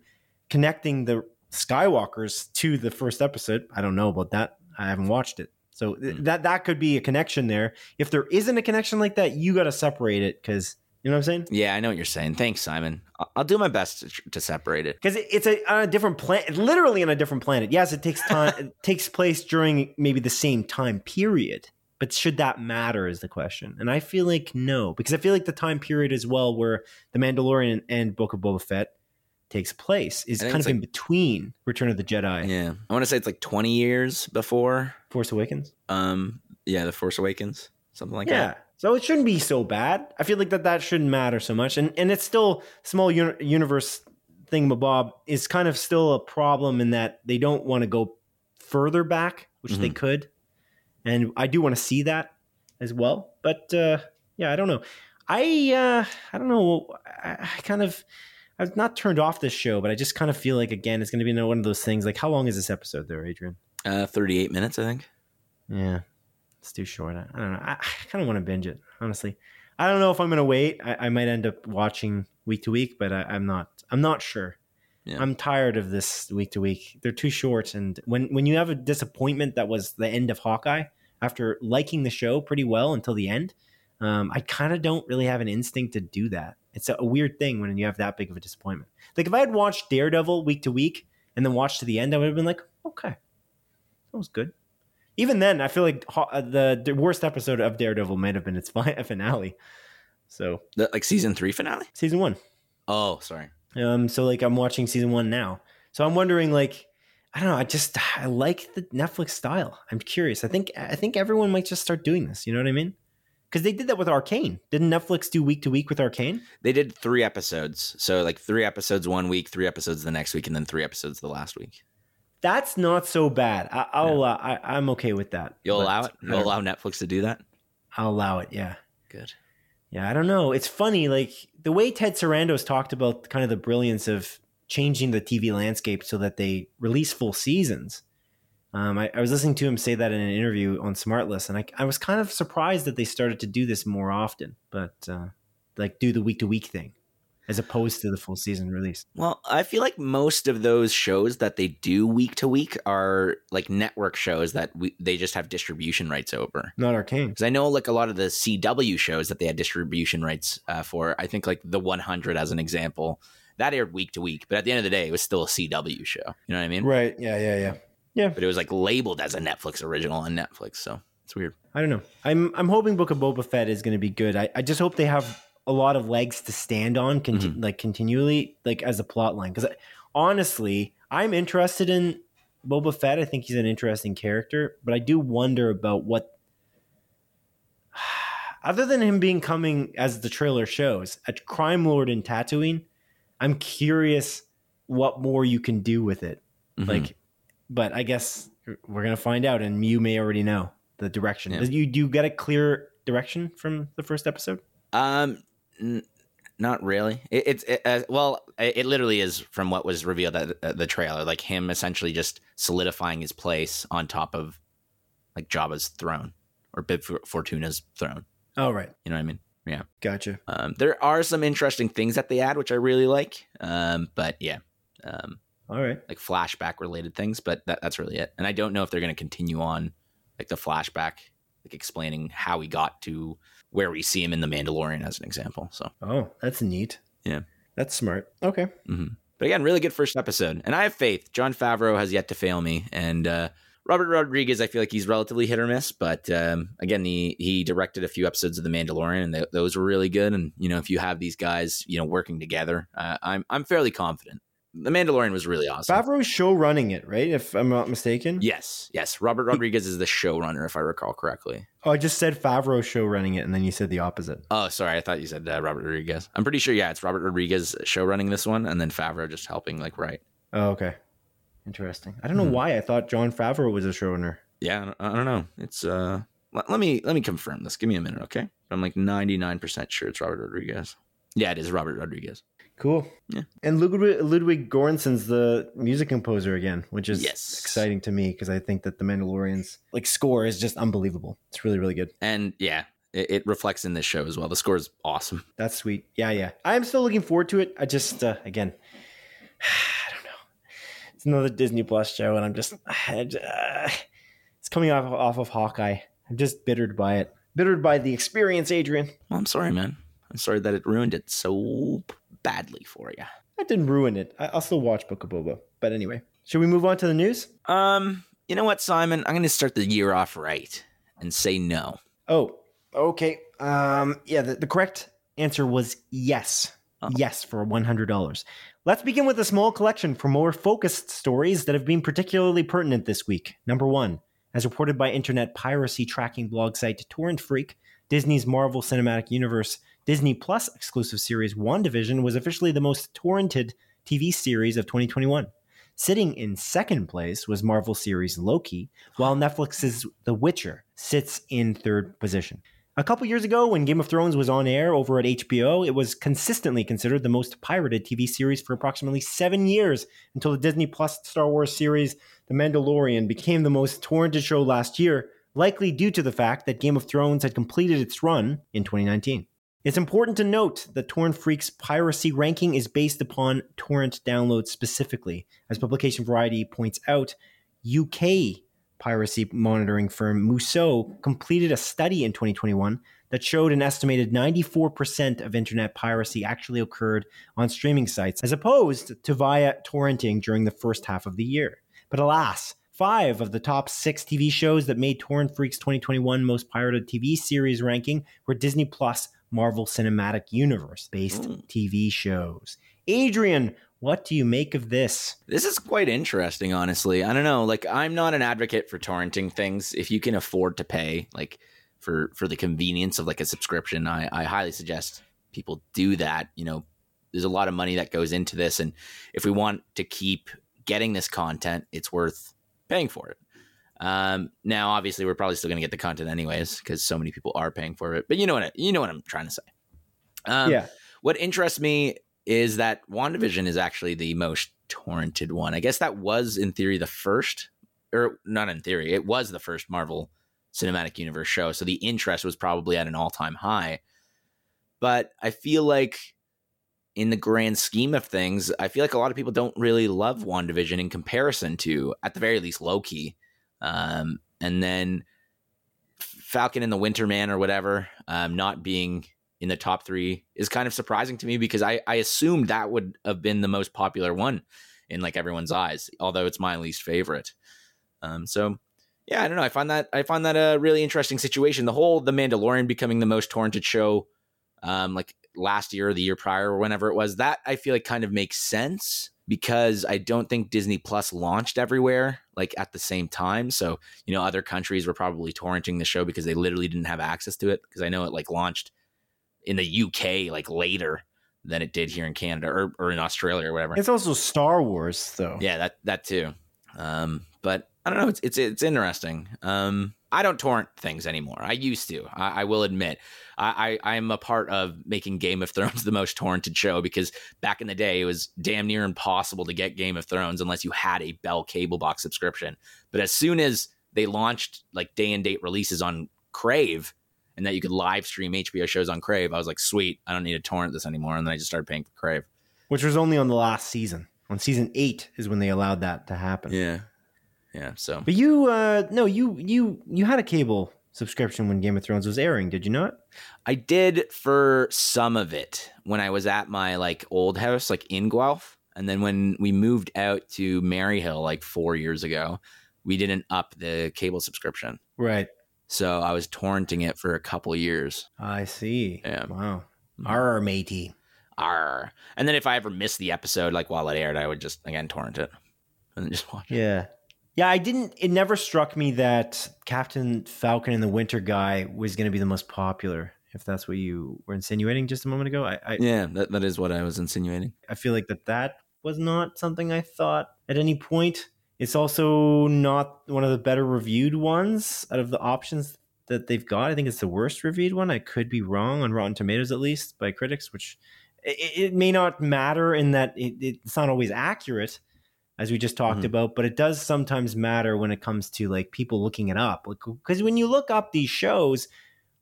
connecting the Skywalkers to the first episode. I don't know about that. I haven't watched it. So th- Hmm. that that could be a connection there. If there isn't a connection like that, you got to separate it because you know what I'm saying? Yeah, I know what you're saying. Thanks, Simon. I'll, I'll do my best to, to separate it. because it's a on a different planet, literally on a different planet. Yes, it takes time. it takes place during maybe the same time period, but should that matter is the question. And I feel like no, because I feel like the time period as well, where the Mandalorian and Book of Boba Fett takes place, is kind of in between Return of the Jedi, Yeah, I want to say it's like 20 years before. Force Awakens. Um, yeah, the Force Awakens, something like yeah. that. So it shouldn't be so bad. I feel like that that shouldn't matter so much, and and it's still small uni- universe thingamabob is kind of still a problem in that they don't want to go further back, which they Mhm. could, and I do want to see that as well. But uh, yeah, I don't know. I uh, I don't know. I, I kind of I've not turned off this show, but I just kind of feel like again it's going to be one of those things. Like, how long is this episode, there, Adrian? Uh, 38 minutes, I think. Yeah, it's too short. I, I don't know. I, I kind of want to binge it, honestly. I don't know if I'm going to wait. I, I might end up watching week to week, but I, I'm not. I'm not sure. Yeah. I'm tired of this week to week. They're too short, and when when you have a disappointment that was the end of Hawkeye, after liking the show pretty well until the end, um, I kind of don't really have an instinct to do that. It's a, a weird thing when you have that big of a disappointment. Like if I had watched Daredevil week to week and then watched to the end, I would have been like, okay, that was good. Even then, I feel like uh, the, the worst episode of Daredevil might have been its finale. So The, like season three finale. season one. Oh, sorry. Um, so like I'm watching season one now. So I'm wondering, like, I don't know. I just I like the Netflix style. I'm curious. I think I think everyone might just start doing this. You know what I mean? Because they did that with Arcane. Didn't Netflix do week to week with Arcane? They did three episodes, so like three episodes one week, three episodes the next week, and then three episodes the last week. That's not so bad. I, I'll allow, uh, I, I'm okay with that. You'll allow it. You'll allow Netflix to do that. I'll allow it. Yeah. Good. Yeah, I don't know. It's funny, like the way Ted Sarandos talked about kind of the brilliance of changing the TV landscape so that they release full seasons. Um, I, I was listening to him say that in an interview on Smartless, and I, I was kind of surprised that they started to do this more often, but uh, like do the week to week thing as opposed to the full season release. Well, I feel like most of those shows that they do week to week are like network shows that we, they just have distribution rights over. Not Arcane. Because I know like a lot of the CW shows that they had distribution rights uh, for. I think like the 100 as an example that aired week to week, but at the end of the day, it was still a CW show. You know what I mean? Right. Yeah. Yeah. Yeah. Yeah. But it was like labeled as a Netflix original on Netflix, so it's weird. I don't know. I'm I'm hoping Book of Boba Fett is going to be good. I, I just hope they have a lot of legs to stand on, conti- mm-hmm. like continually, like as a plot line. Because honestly, I'm interested in Boba Fett. I think he's an interesting character, but I do wonder about what, other than him being coming as the trailer shows, a crime lord in Tatooine. I'm curious what more you can do with it. Mhm. Like, but I guess we're gonna find out, and you may already know the direction. Yeah. You do you get a clear direction from the first episode? Um, n- not really. It, it's it, uh, well, it, it literally is from what was revealed at the, the trailer, like him essentially just solidifying his place on top of like Jabba's throne or Bib Fortuna's throne. Oh, right, You know what I mean? Gotcha. Um, there are some interesting things that they add, which I really like. Um, but yeah, um, All right, like flashback related things, but that, that's really it. And I don't know if they're going to continue on like the flashback, like explaining how he got to where we see him in the Mandalorian as an example. So. oh, that's neat. Yeah. that's smart. Okay, hmm But again, really good first episode, and I have faith. Jon Favreau has yet to fail me, and uh, Robert Rodriguez, I feel like he's relatively hit or miss. But um, again, he he directed a few episodes of The Mandalorian, and th- those were really good. And you know, if you have these guys, you know, working together, uh, I'm I'm fairly confident The Mandalorian was really awesome. Favreau's show running it, right? If I'm not mistaken. Yes, yes. Robert Rodriguez is the showrunner, if I recall correctly. Oh, I just said Favreau show running it, and then you said the opposite. Oh, sorry. I thought you said uh, Robert Rodriguez. I'm pretty sure. Yeah, it's Robert Rodriguez show running this one, and then Favreau just helping like write. Oh, okay. Interesting. I don't know Hmm. why I thought Jon Favreau was a showrunner. Yeah, I don't, know. It's uh, let, let me let me confirm this. Give me a minute, okay? I'm like 99 percent sure it's Robert Rodriguez. Yeah, it is Robert Rodriguez. Cool. Yeah. And Ludwig, Ludwig Göransson's the music composer again, which is Yes. exciting to me because I think that the Mandalorian's like score is just unbelievable. It's really, really good. And yeah, it, it reflects in this show as well. The score is awesome. That's sweet. Yeah, yeah. I'm still looking forward to it. I just, uh, again, I don't know. It's another Disney Plus show, and I'm just, I uh, it's coming off off of Hawkeye. I'm just bittered by it. Bittered by the experience, Adrian. Well, I'm sorry, man. I'm sorry that it ruined it so badly for you. That didn't ruin it. I- I'll still watch Book of Boba. But anyway, should we move on to the news? Um, you know what, Simon? I'm going to start the year off right and say no. Oh, okay. Um, yeah, the, the correct answer was yes. Oh. Yes, for $100. Let's begin with a small collection for more focused stories that have been particularly pertinent this week. Number one, as reported by internet piracy tracking blog site Torrent Freak, Disney's Marvel Cinematic Universe Disney Plus exclusive series WandaVision was officially the most torrented TV series of 2021. Sitting in second place was Marvel series Loki, while Netflix's The Witcher sits in third position. A couple years ago, when Game of Thrones was on air over at HBO, it was consistently considered the most pirated TV series for approximately seven years until the Disney Plus Star Wars series The Mandalorian became the most torrented show last year, likely due to the fact that Game of Thrones had completed its run in 2019. It's important to note that Torrent Freak's piracy ranking is based upon torrent downloads specifically. As Publication Variety points out, UK piracy monitoring firm MUSO completed a study in 2021 that showed an estimated 94% of internet piracy actually occurred on streaming sites, as opposed to via torrenting during the first half of the year. But alas, five of the top six TV shows that made Torrent Freak's 2021 most pirated TV series ranking were Disney Plus Marvel Cinematic Universe based Ooh. Hmm. TV shows. Adrian, what do you make of this? This is quite interesting, honestly. I don't know. Like, I'm not an advocate for torrenting things. If you can afford to pay, like, for for the convenience of like a subscription, I, I highly suggest people do that. You know, there's a lot of money that goes into this, and if we want to keep getting this content, it's worth paying for it. Um, now, obviously, we're probably still going to get the content anyways because so many people are paying for it. But you know what? I, you know what I'm trying to say. Um, yeah. what interests me is that WandaVision is actually the most torrented one. I guess that was in theory the first, or not in theory, it was the first Marvel Cinematic Universe show. So the interest was probably at an all time high. But I feel like in the grand scheme of things, I feel like a lot of people don't really love WandaVision in comparison to, at the very least, Loki. Um, and then Falcon and the Winter Man or whatever, um, not being in the top three is kind of surprising to me because I, I assumed that would have been the most popular one in like everyone's eyes, although it's my least favorite. Um, so yeah, I don't know. I find that I find that a really interesting situation. The whole The Mandalorian becoming the most torrented show, um, like last year or the year prior or whenever it was, that I feel like kind of makes sense because I don't think Disney Plus launched everywhere like at the same time. So you know, other countries were probably torrenting the show because they literally didn't have access to it. Because I know it like launched in the UK like later than it did here in Canada or, or in Australia or whatever. It's also Star Wars, though. Yeah, that that too. Um, but I don't know. It's it's it's interesting. Um, I don't torrent things anymore. I used to. I, I will admit. I, I I'm a part of making Game of Thrones the most torrented show because back in the day it was damn near impossible to get Game of Thrones unless you had a Bell cable box subscription. But as soon as they launched like day and date releases on Crave and that you could live stream HBO shows on Crave, I was like, sweet, I don't need to torrent this anymore. And then I just started paying for Crave. Which was only on the last season. On season eight is when they allowed that to happen. Yeah. Yeah. So But you, uh, no, you, you, you had a cable subscription when Game of Thrones was airing, did you not? I did for some of it when I was at my like old house, like in Guelph. And then when we moved out to Maryhill like four years ago, we didn't up the cable subscription. Right. So I was torrenting it for a couple years. I see. Yeah. Wow. Mm-hmm. Our matey. Arr. And then if I ever missed the episode, like while it aired, I would just again torrent it and just watch it. Yeah. Yeah, I didn't. It never struck me that Captain Falcon and the Winter Guy was going to be the most popular. If that's what you were insinuating just a moment ago, I I, Yeah, that, that is what I was insinuating. I feel like that that was not something I thought at any point. It's also not one of the better reviewed ones out of the options that they've got. I think it's the worst reviewed one. I could be wrong on Rotten Tomatoes, at least by critics, which it, it may not matter in that it, it's not always accurate, as we just talked Mhm. about, but it does sometimes matter when it comes to like people looking it up. Because when you look up these shows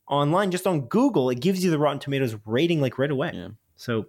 online, just on Google, it gives you the Rotten Tomatoes rating like right away. Yeah. So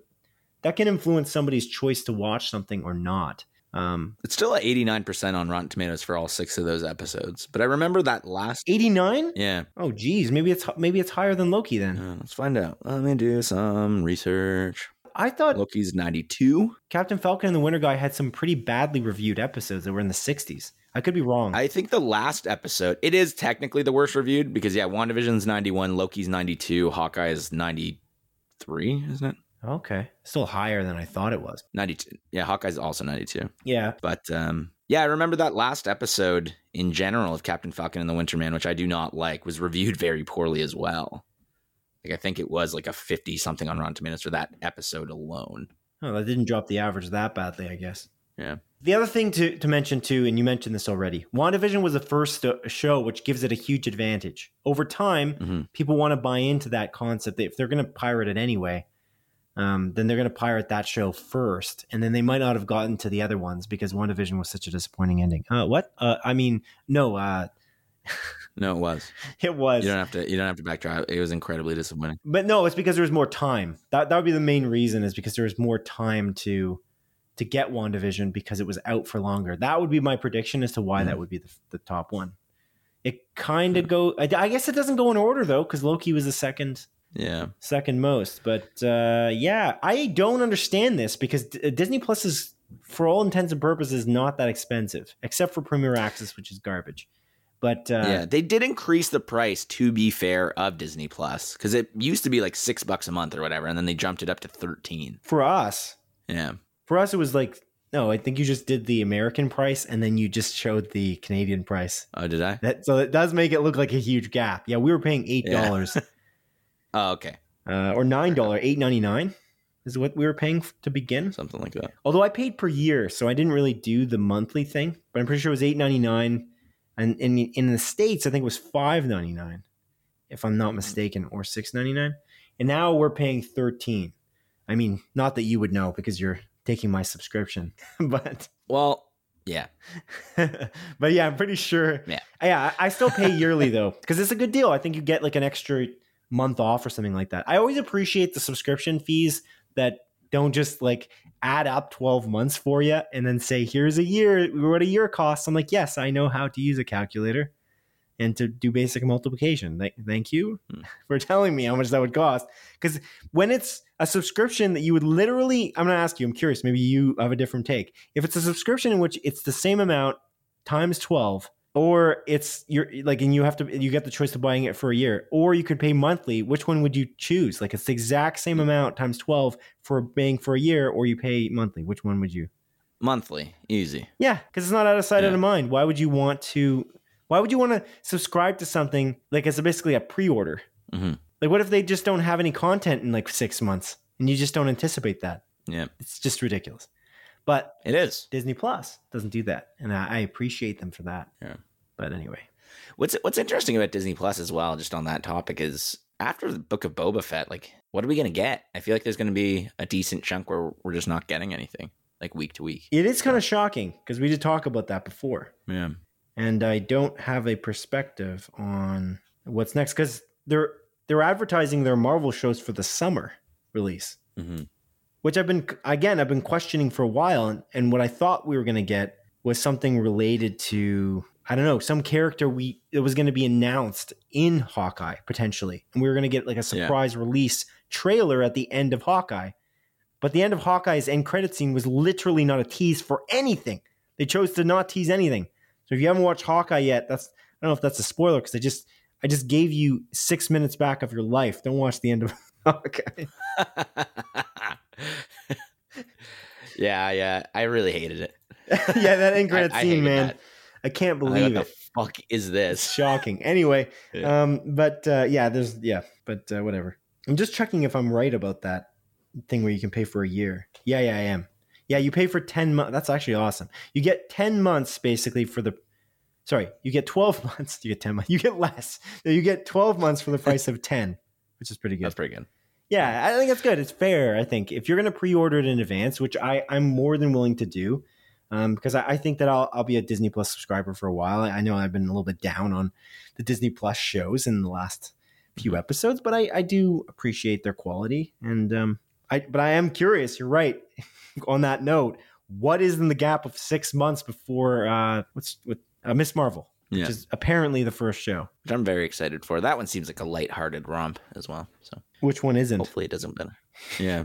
that can influence somebody's choice to watch something or not. Um, It's still at 89% on Rotten Tomatoes for all six of those episodes. But I remember that last. 89? Yeah. Oh, geez, maybe it's maybe it's higher than Loki then. Uh, let's find out. Let me do some research. I thought Loki's 92. Captain Falcon and the Winter Guy had some pretty badly reviewed episodes that were in the 60s. I could be wrong. I think the last episode, it is technically the worst reviewed because, yeah, WandaVision's 91, Loki's 92, Hawkeye is 93, isn't it? Okay, still higher than I thought it was. 92. Yeah, Hawkeye's also 92. Yeah, But um, yeah, I remember that last episode in general of Captain Falcon and the Winter Man, which I do not like, was reviewed very poorly as well. Like I think it was like a 50 something on Rotten Tomatoes for that episode alone. oh, that didn't drop the average that badly, I guess. Yeah. The other thing to, to mention too, and you mentioned this already, WandaVision was the first show, which gives it a huge advantage. Over time, Mhm. people want to buy into that concept. If they're going to pirate it anyway, um, then they're going to pirate that show first, and then they might not have gotten to the other ones because WandaVision was such a disappointing ending. Uh, what? Uh, I mean, no, uh, No, it was. it was. You don't have to. You don't have to backtrack. It was incredibly disappointing. but no, it's because there was more time. That that would be the main reason is because there was more time to to get WandaVision because it was out for longer. That would be my prediction as to why Mhm. that would be the, the top one. It kind of go. I, I guess it doesn't go in order though because Loki was the second Yeah. second most. But uh, yeah, I don't understand this because D- Disney Plus is, for all intents and purposes, not that expensive except for Premier Access, which is garbage. But uh, yeah, they did increase the price to be fair of Disney Plus because it used to be like six bucks a month or whatever, and then they jumped it up to thirteen. for us, Yeah, For us, it was like no. I think you just did the American price and then you just showed the Canadian price. oh, did I? That so it does make it look like a huge gap. Yeah, we were paying eight dollars Oh, okay, uh, or nine dollar, eight ninety nine is what we were paying to begin. something like that. Although I paid per year, so I didn't really do the monthly thing. But I'm pretty sure it was eight ninety nine, and in in the states, I think it was five ninety nine, if I'm not mistaken, or six ninety nine. And now we're paying thirteen. I mean, not that you would know because you're taking my subscription, but Well, yeah, but yeah, I'm pretty sure. Yeah. yeah. I I still pay yearly though because it's a good deal. I think you get like an extra month off or something like that. I always appreciate the subscription fees that don't just like add up 12 months for you and then say here's a year what a year costs. I'm like, yes, I know how to use a calculator and to do basic multiplication. Thank, thank you Hmm. for telling me how much that would cost. Because when it's a subscription that you would literally, I'm going to ask you, I'm curious, maybe you have a different take. If it's a subscription in which it's the same amount times 12, or it's you're like, and you have to, you get the choice of buying it for a year, or you could pay monthly, which one would you choose? Like it's the exact same amount times 12 for paying for a year, or you pay monthly. Which one would you? monthly, easy. Yeah, because it's not out of sight, out Yeah. of mind. Why would you want to? Why would you want to subscribe to something like it's basically a pre-order? Mhm. Like, what if they just don't have any content in like six months, and you just don't anticipate that? Yeah, It's just ridiculous. But it is. Disney Plus doesn't do that, and I, I appreciate them for that. Yeah. But anyway, What's What's interesting about Disney Plus as well, just on that topic, is after the Book of Boba Fett, like, what are we gonna get? I feel like there's gonna be a decent chunk where we're just not getting anything, like week to week. it is kind of shocking because we did talk about that before, Yeah, and I don't have a perspective on what's next because they're they're advertising their Marvel shows for the summer release. hmm which I've been again I've been questioning for a while, and, and what I thought we were going to get was something related to I don't know some character we it was going to be announced in Hawkeye potentially, and we were going to get like a surprise release trailer at the end of Hawkeye, but the end of Hawkeye's end credit scene was literally not a tease for anything. They chose to not tease anything. So if you haven't watched Hawkeye yet, that's I don't know if that's a spoiler because I just I just gave you six minutes back of your life. Don't watch the end of Hawkeye. Yeah, yeah. I really hated it. yeah, that end credit I- I scene, man. that. I can't believe what it. the fuck is It's this? shocking. Anyway, Yeah. um, but uh, yeah, there's yeah, but uh, whatever. I'm just checking if I'm right about that thing where you can pay for a year. Yeah, yeah, I am. Yeah, you pay for ten months. That's actually awesome. You get ten months basically for the. Sorry, you get twelve months. You get ten months. You get less. You get twelve months for the price of ten, which is pretty good. That's pretty good. Yeah, I think that's good. It's fair. I think if you're going to pre-order it in advance, which I I'm more than willing to do, um, because I, I think that I'll I'll be a Disney Plus subscriber for a while. I know I've been a little bit down on the Disney Plus shows in the last few episodes, but I I do appreciate their quality and um I but I am curious. You're right. on that note, what is in the gap of six months before uh what's with uh, Miss Marvel, Yeah. which is apparently the first show. Which I'm very excited for. That one seems like a lighthearted romp as well. So Which one isn't? hopefully it doesn't matter. Yeah.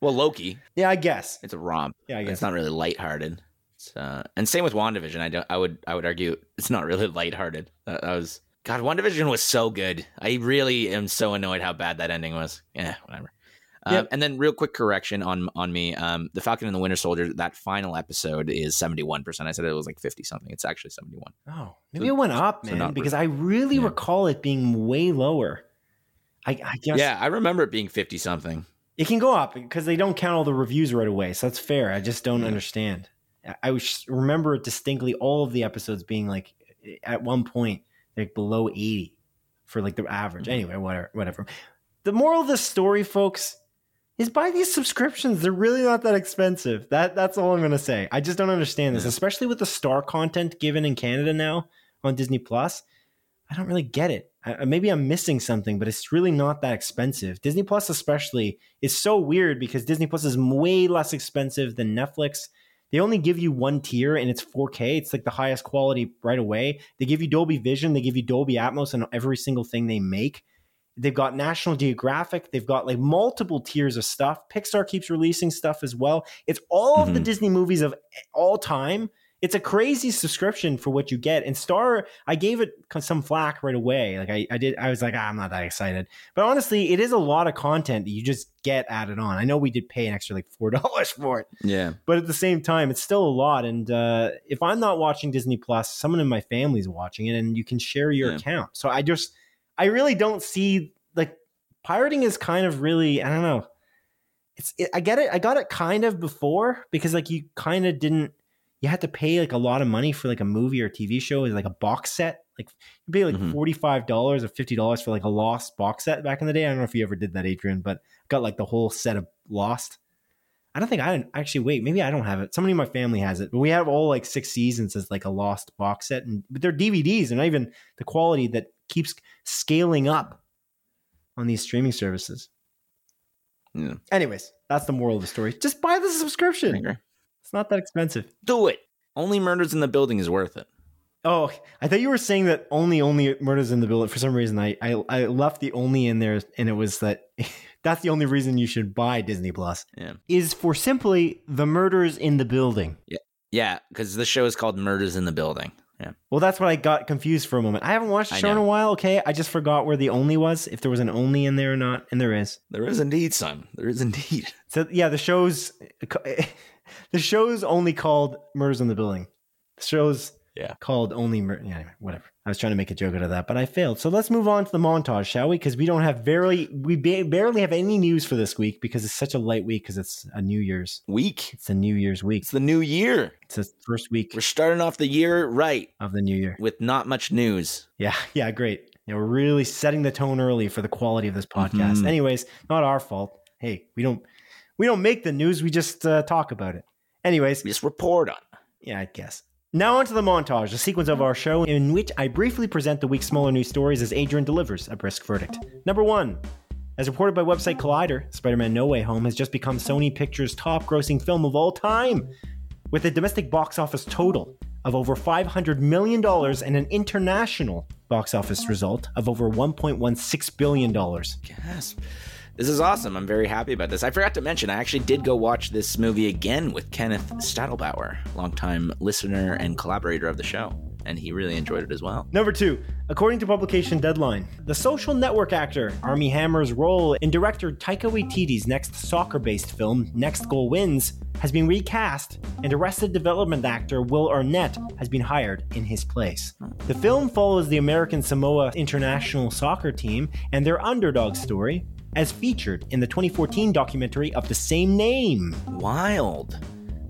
Well, Loki, Yeah, I guess. it's a romp. Yeah, I It's not really lighthearted. It's, uh, and same with WandaVision. I don't. I would. I would argue it's not really lighthearted. That, that was God. WandaVision was so good. I really am so annoyed how bad that ending was. Yeah, whatever. Um, Yep. And then, real quick correction on on me. Um, the Falcon and the Winter Soldier. That final episode is seventy one percent. I said it was like fifty something. It's actually seventy one. Oh, maybe it went up, so man, because I really yeah. recall it being way lower. I, I guess Yeah, I remember it being fifty something. it can go up because they don't count all the reviews right away, so that's fair. I just don't Yeah. understand. I, I remember it distinctly, all of the episodes being like at one point like below eighty for like the average. Mhm. Anyway, whatever, whatever. The moral of the story, folks, is buy these subscriptions. They're really not that expensive. That that's all I'm gonna say. I just don't understand this, especially with the star content given in Canada now on Disney Plus. I don't really get it. I, maybe I'm missing something, but it's really not that expensive. Disney Plus, especially, is so weird because Disney Plus is way less expensive than Netflix. They only give you one tier and it's 4K. It's like the highest quality right away. They give you Dolby Vision, they give you Dolby Atmos on every single thing they make. They've got National Geographic. They've got like multiple tiers of stuff. Pixar keeps releasing stuff as well. It's all of the Mhm. Disney movies of all time. It's a crazy subscription for what you get. And Star, I gave it some flack right away. Like I, I did, I was like, ah, I'm not that excited. But honestly, it is a lot of content that you just get added on. I know we did pay an extra like four dollars for it, Yeah. but at the same time, it's still a lot. And uh, if I'm not watching Disney Plus, someone in my family's watching it, and you can share your Yeah. account. So I just, I really don't see like pirating is kind of really, I don't know. It's, it, I get it. I got it kind of before because like you kind of didn't. You had to pay like a lot of money for like a movie or TV show, is like a box set. Like you pay like Mhm. forty five dollars or fifty dollars for like a Lost box set back in the day. I don't know if you ever did that, Adrian, but got like the whole set of Lost. I don't think I didn't actually wait. Maybe I don't have it. Somebody in my family has it, but we have all like six seasons as like a lost box set, and but they're DVDs, and not even the quality that keeps scaling up on these streaming services. Yeah. Anyways, that's the moral of the story. Just buy the subscription. It's not that expensive. Do it. Only murders in the building is worth it. Oh, I thought you were saying that only only murders in the building. For some reason, I I, I left the only in there, and it was that that's the only reason you should buy Disney Plus. Yeah. Is for simply the murders in the building. Yeah, Yeah, because the show is called Murders in the Building. Yeah. Well, that's what I got confused for a moment. I haven't watched the I show in a while. Okay, I just forgot where the only was. If there was an only in there or not, and there is. There is indeed, son. There is indeed. So yeah, the show's the show's only called Murders in the Building. The show's Yeah. called only Mur- yeah, anyway, whatever. I was trying to make a joke out of that, but I failed. So let's move on to the montage, shall we? Because we don't have barely we ba- barely have any news for this week because it's such a light week because it's a New Year's. Week. It's a New Year's week. It's the new year. It's the first week We're starting off the year right of the new year. with not much news. Yeah, yeah, great. Yeah, we're really setting the tone early for the quality of this podcast. Mhm. Anyways, not our fault. Hey, we don't we don't make the news. We just uh, talk about it. Anyways, We just report on. yeah, I guess. Now onto the montage, the sequence of our show in which I briefly present the week's smaller news stories as Adrian delivers a brisk verdict. Number one. As reported by website Collider, Spider Man No Way Home has just become Sony Pictures' top grossing film of all time, with a domestic box office total of over $500 million and an international box office result of over $1.16 billion. Yes. This is awesome. I'm very happy about this. I forgot to mention, I actually did go watch this movie again with Kenneth Stadelbauer, longtime listener and collaborator of the show. and he really enjoyed it as well. Number two, according to publication Deadline, the social network actor Armie Hammer's role in director Taika Waititi's next soccer-based film, Next Goal Wins, has been recast, and Arrested Development actor Will Arnett has been hired in his place. The film follows the American Samoa international soccer team and their underdog story, as featured in the 2014 documentary of the same name. Wild.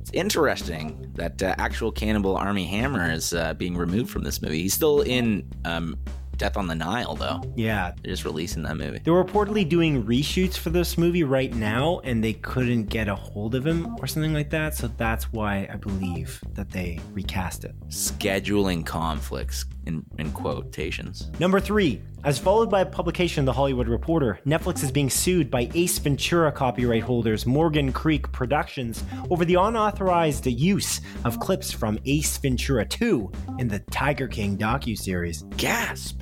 It's interesting that uh, actual cannibal Armie Hammer is uh, being removed from this movie. He's still in um, Death on the Nile, though. Yeah. They're just releasing that movie. They're reportedly doing reshoots for this movie right now, and they couldn't get a hold of him or something like that. So that's why I believe that they recast it. Scheduling conflicts in, in quotations. Number three, as followed by a publication of The Hollywood Reporter, Netflix is being sued by Ace Ventura copyright holders Morgan Creek Productions over the unauthorized use of clips from Ace Ventura 2 in the Tiger King docuseries. Gasp!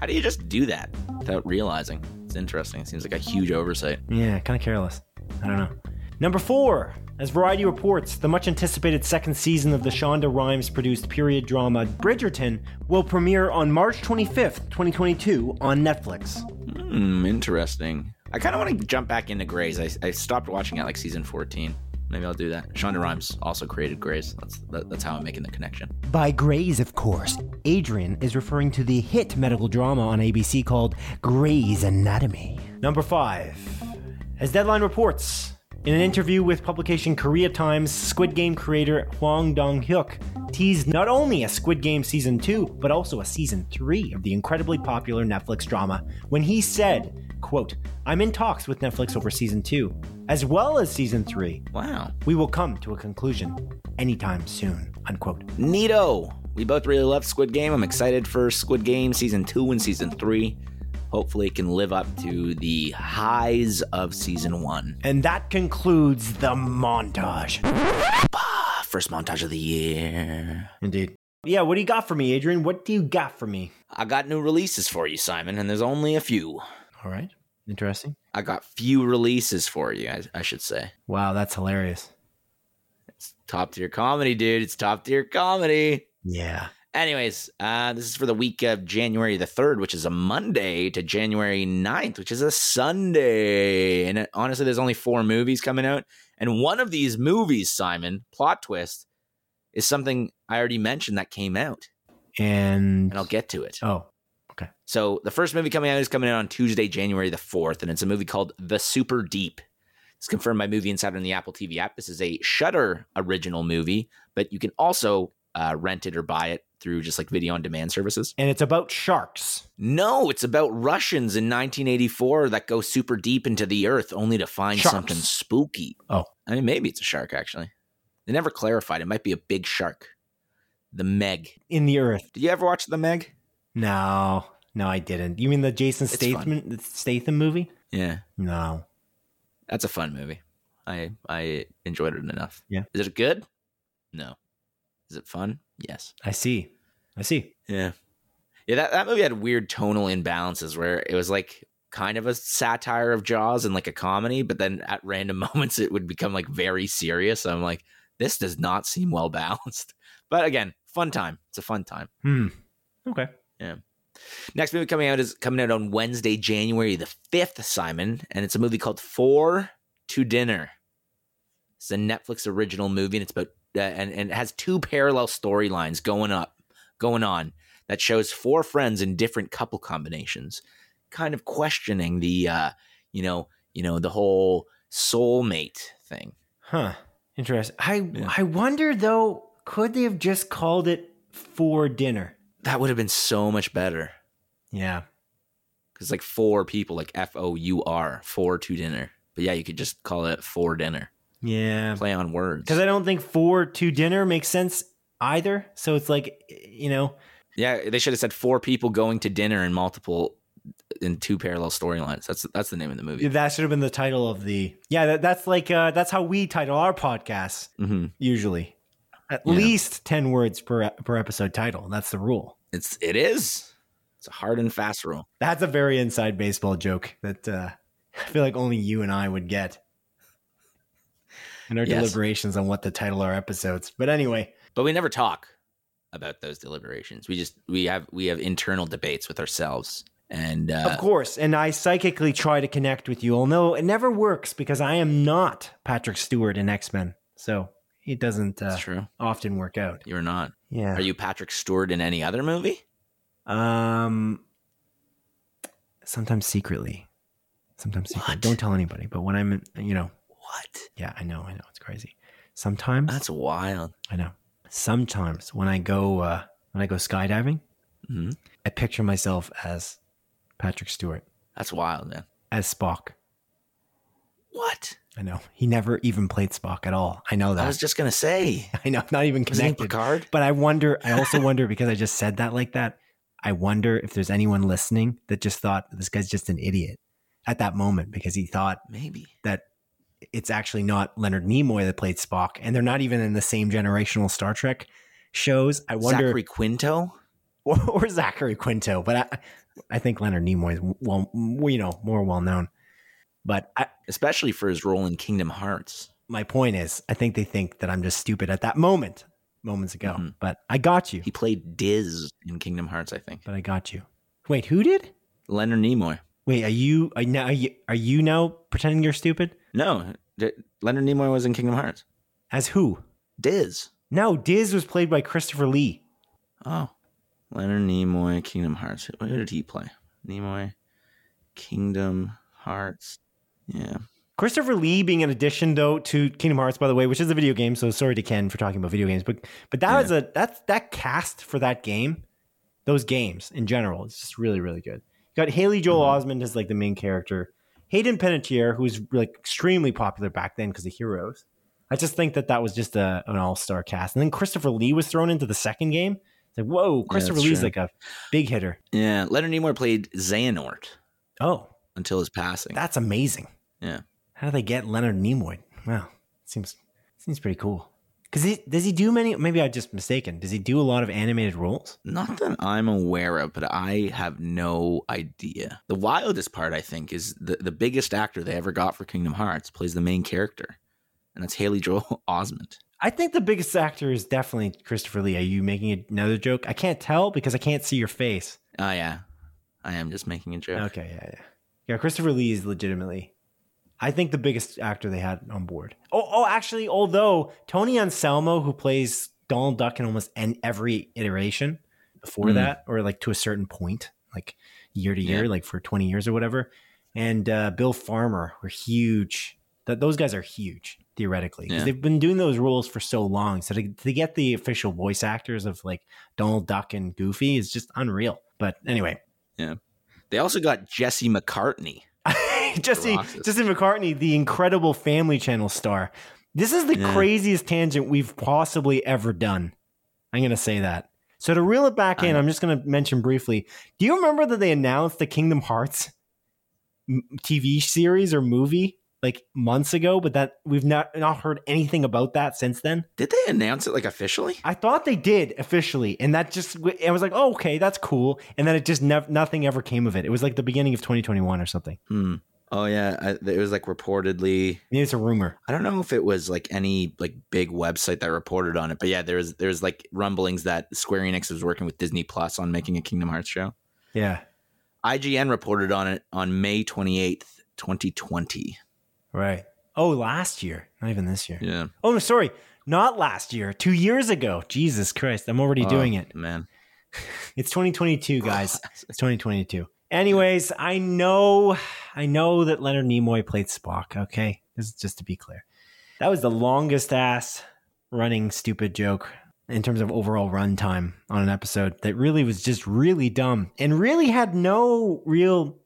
How do you just do that without realizing? It's interesting. It seems like a huge oversight. Yeah, kind of careless. I don't know. Number four, as Variety reports, the much anticipated second season of the Shonda Rhimes produced period drama Bridgerton will premiere on March 25th, 2022 on Netflix. Hmm, interesting. I kind of want to jump back into Grey's. I, I stopped watching it like season 14. Maybe I'll do that. Shonda Rhimes also created Grey's. That's that, that's how I'm making the connection. By Grey's, of course, Adrian is referring to the hit medical drama on ABC called Grey's Anatomy. Number five, as Deadline reports, in an interview with publication Korea Times, Squid Game creator Hwang Dong-hyuk teased not only a Squid Game season 2, but also a season 3 of the incredibly popular Netflix drama when he said, quote, I'm in talks with Netflix over season 2, as well as season 3. Wow. We will come to a conclusion anytime soon, unquote. Neato. We both really love Squid Game. I'm excited for Squid Game season two and season three. Hopefully, it can live up to the highs of season one. And that concludes the montage. Ah, First montage of the year. Indeed. Yeah, what do you got for me, Adrian? What do you got for me? I got new releases for you, Simon, and there's only a few. All right. Interesting. I got few releases for you, I, I should say. Wow, that's hilarious. It's top tier comedy, dude. It's top tier comedy. Yeah. Anyways, uh, this is for the week of January the 3rd, which is a Monday, to January 9th, which is a Sunday. And honestly, there's only four movies coming out. And one of these movies, Simon, plot twist, is something I already mentioned that came out. And And I'll get to it. oh, okay. So the first movie coming out is coming out on Tuesday, January the 4th, and it's a movie called The Super Deep. It's confirmed by Movie Insider in the Apple TV app. This is a Shudder original movie, but you can also uh, rent it or buy it through just like video on demand services. and it's about sharks. No, it's about Russians in 1984 that go super deep into the earth only to find Sharks. something spooky. Oh. I mean, maybe it's a shark, actually. They never clarified. It might be a big shark. The Meg. In the earth. Did you ever watch The Meg? No, no, I didn't. You mean the Jason It's Statham Statham movie? Yeah. No. That's a fun movie. I I enjoyed it enough. Yeah. Is it good? No. Is it fun? Yes. I see. I see. Yeah. Yeah, that, that movie had weird tonal imbalances where it was like kind of a satire of Jaws and like a comedy, but then at random moments it would become like very serious. I'm like, this does not seem well balanced. But again, fun time. It's a fun time. Hmm. Okay. Yeah. Next movie coming out is coming out on Wednesday, January the 5th, Simon, and it's a movie called Four to Dinner. It's a Netflix original movie, and it's about and, and it has two parallel storylines going up, going on that shows four friends in different couple combinations, kind of questioning the uh, you know, you know, the whole soulmate thing. Huh. Interesting. I Yeah. I wonder though, could they have just called it for dinner? That would have been so much better. Yeah. Because like four people, like F O U R, four to dinner. But yeah, you could just call it for dinner. Yeah. Play on words. Because I don't think for to dinner makes sense either. So it's like, you know, Yeah, they should have said four people going to dinner in multiple in two parallel storylines. That's that's the name of the movie. that should have been the title of the. Yeah, that, that's like uh, that's how we title our podcasts hmm usually. At Yeah. least ten words per per episode title. That's the rule. It's it is. It's a hard and fast rule. That's a very inside baseball joke that uh, I feel like only you and I would get in our Yes. deliberations on what to title our episodes. But anyway, But we never talk. about those deliberations. We just we have we have internal debates with ourselves. And uh, Of course, and I psychically try to connect with you, although it never works because I am not Patrick Stewart in X Men, so it doesn't uh, true. often work out. You're not. Yeah. Are you Patrick Stewart in any other movie? Um, sometimes secretly, sometimes secretly. Don't tell anybody. But when I'm, you know, What? yeah, I know, I know, it's crazy. Sometimes That's wild. I know. Sometimes when I go uh, when I go skydiving, hmm I picture myself as Patrick Stewart, That's wild, man. as Spock. What? I know he never even played Spock at all. I know that. I was just gonna say. I know, not even Was connected. Picard? But I wonder. I also wonder because I just said that like that. I wonder if there's anyone listening that just thought this guy's just an idiot at that moment because he thought Maybe. that it's actually not Leonard Nimoy that played Spock, and they're not even in the same generational Star Trek shows. I wonder, Zachary Quinto. or, or Zachary Quinto, but I, I think Leonard Nimoy is well, you know, more well known. But I, especially for his role in Kingdom Hearts. my point is, I think they think that I'm just stupid at that moment, moments ago. Mhm. But I got you. He played Diz in Kingdom Hearts, I think. But I got you. Wait, who did? Leonard Nimoy. Wait, are you are now are you, are you now pretending you're stupid? No, D- Leonard Nimoy was in Kingdom Hearts. As who? Diz. No, Diz was played by Christopher Lee. Oh, Leonard Nimoy, Kingdom Hearts. Who did he play? Nimoy, Kingdom Hearts. Yeah. Christopher Lee being an addition though to Kingdom Hearts, by the way, which is a video game. So sorry to Ken for talking about video games, but but that Yeah. was a that's that cast for that game, those games in general, it's just really really good. You got Haley Joel Mhm. Osment as like the main character, Hayden Panettiere, who was like extremely popular back then because of Heroes. I just think that that was just a, an all star cast, and then Christopher Lee was thrown into the second game. It's like whoa, Christopher that's Lee's true. like a big hitter. Yeah. Leonard Nimoy played Xehanort Oh, until his passing. that's amazing. Yeah. How do they get Leonard Nimoy? Wow, seems seems pretty cool. Because he does he do many? Maybe I'm just mistaken. Does he do a lot of animated roles? Not that I'm aware of, but I have no idea. The wildest part, I think, is the, the biggest actor they ever got for Kingdom Hearts plays the main character, and that's Haley Joel Osment. I think the biggest actor is definitely Christopher Lee. Are you making another joke? I can't tell because I can't see your face. Oh, yeah. I am just making a joke. Okay, yeah, yeah, yeah. Christopher Lee is legitimately, I think the biggest actor they had on board. Oh, oh, actually, although Tony Anselmo, who plays Donald Duck in almost en- every iteration before Mm. that, or like to a certain point, like year to year, Yeah. like for twenty years or whatever, and uh, Bill Farmer were huge. That those guys are huge theoretically because Yeah. they've been doing those roles for so long. So to, to get the official voice actors of like Donald Duck and Goofy is just unreal. But anyway, yeah, They also got Jesse McCartney. Jesse McCartney, the incredible Family Channel star. This is the Yeah. craziest tangent we've possibly ever done. I'm going to say that. So to reel it back in, I'm just going to mention briefly. Do you remember that they announced the Kingdom Hearts TV series or movie like months ago, but that we've not not heard anything about that since then? Did they announce it like officially? I thought they did officially, and that just I was like, oh, okay, that's cool. And then it just nev- nothing ever came of it. It was like the beginning of 2021 or something. Hmm. Oh yeah, I, it was like reportedly. Maybe it's a rumor. I don't know if it was like any like big website that reported on it, but yeah, there's there's like rumblings that Square Enix was working with Disney Plus on making a Kingdom Hearts show. Yeah. IGN reported on it on May 28th, 2020. Right. Oh, last year, not even this year. Yeah. Oh, no, sorry, not last year. Two years ago. Jesus Christ, I'm already oh, doing Oh, it. man. It's 2022, guys. It's 2022. Anyways, I know, I know that Leonard Nimoy played Spock. Okay, this is just to be clear. That was the longest ass running stupid joke in terms of overall runtime on an episode that really was just really dumb and really had no real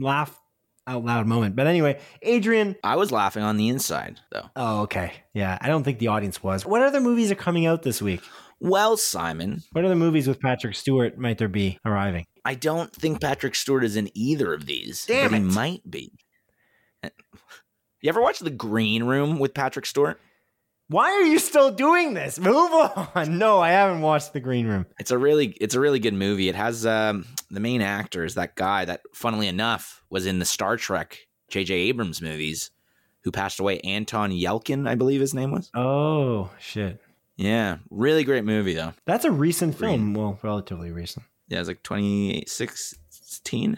laugh out loud moment. But anyway, Adrian, I was laughing on the inside though. Oh, okay. Yeah, I don't think the audience was. What other movies are coming out this week? Well, Simon, What other movies with Patrick Stewart might there be arriving? I don't think Patrick Stewart is in either of these, Damn but he it. might be. You ever watch The Green Room with Patrick Stewart? Why are you still doing this? Move on. No, I haven't watched The Green Room. It's a really it's a really good movie. It has um, the main actor is that guy that, funnily enough, was in the Star Trek J.J. Abrams movies, who passed away. Anton Yelchin, I believe his name was. Oh shit. Yeah, really great movie though. That's a recent Green. film. Well, relatively recent. Yeah, it's like 2016,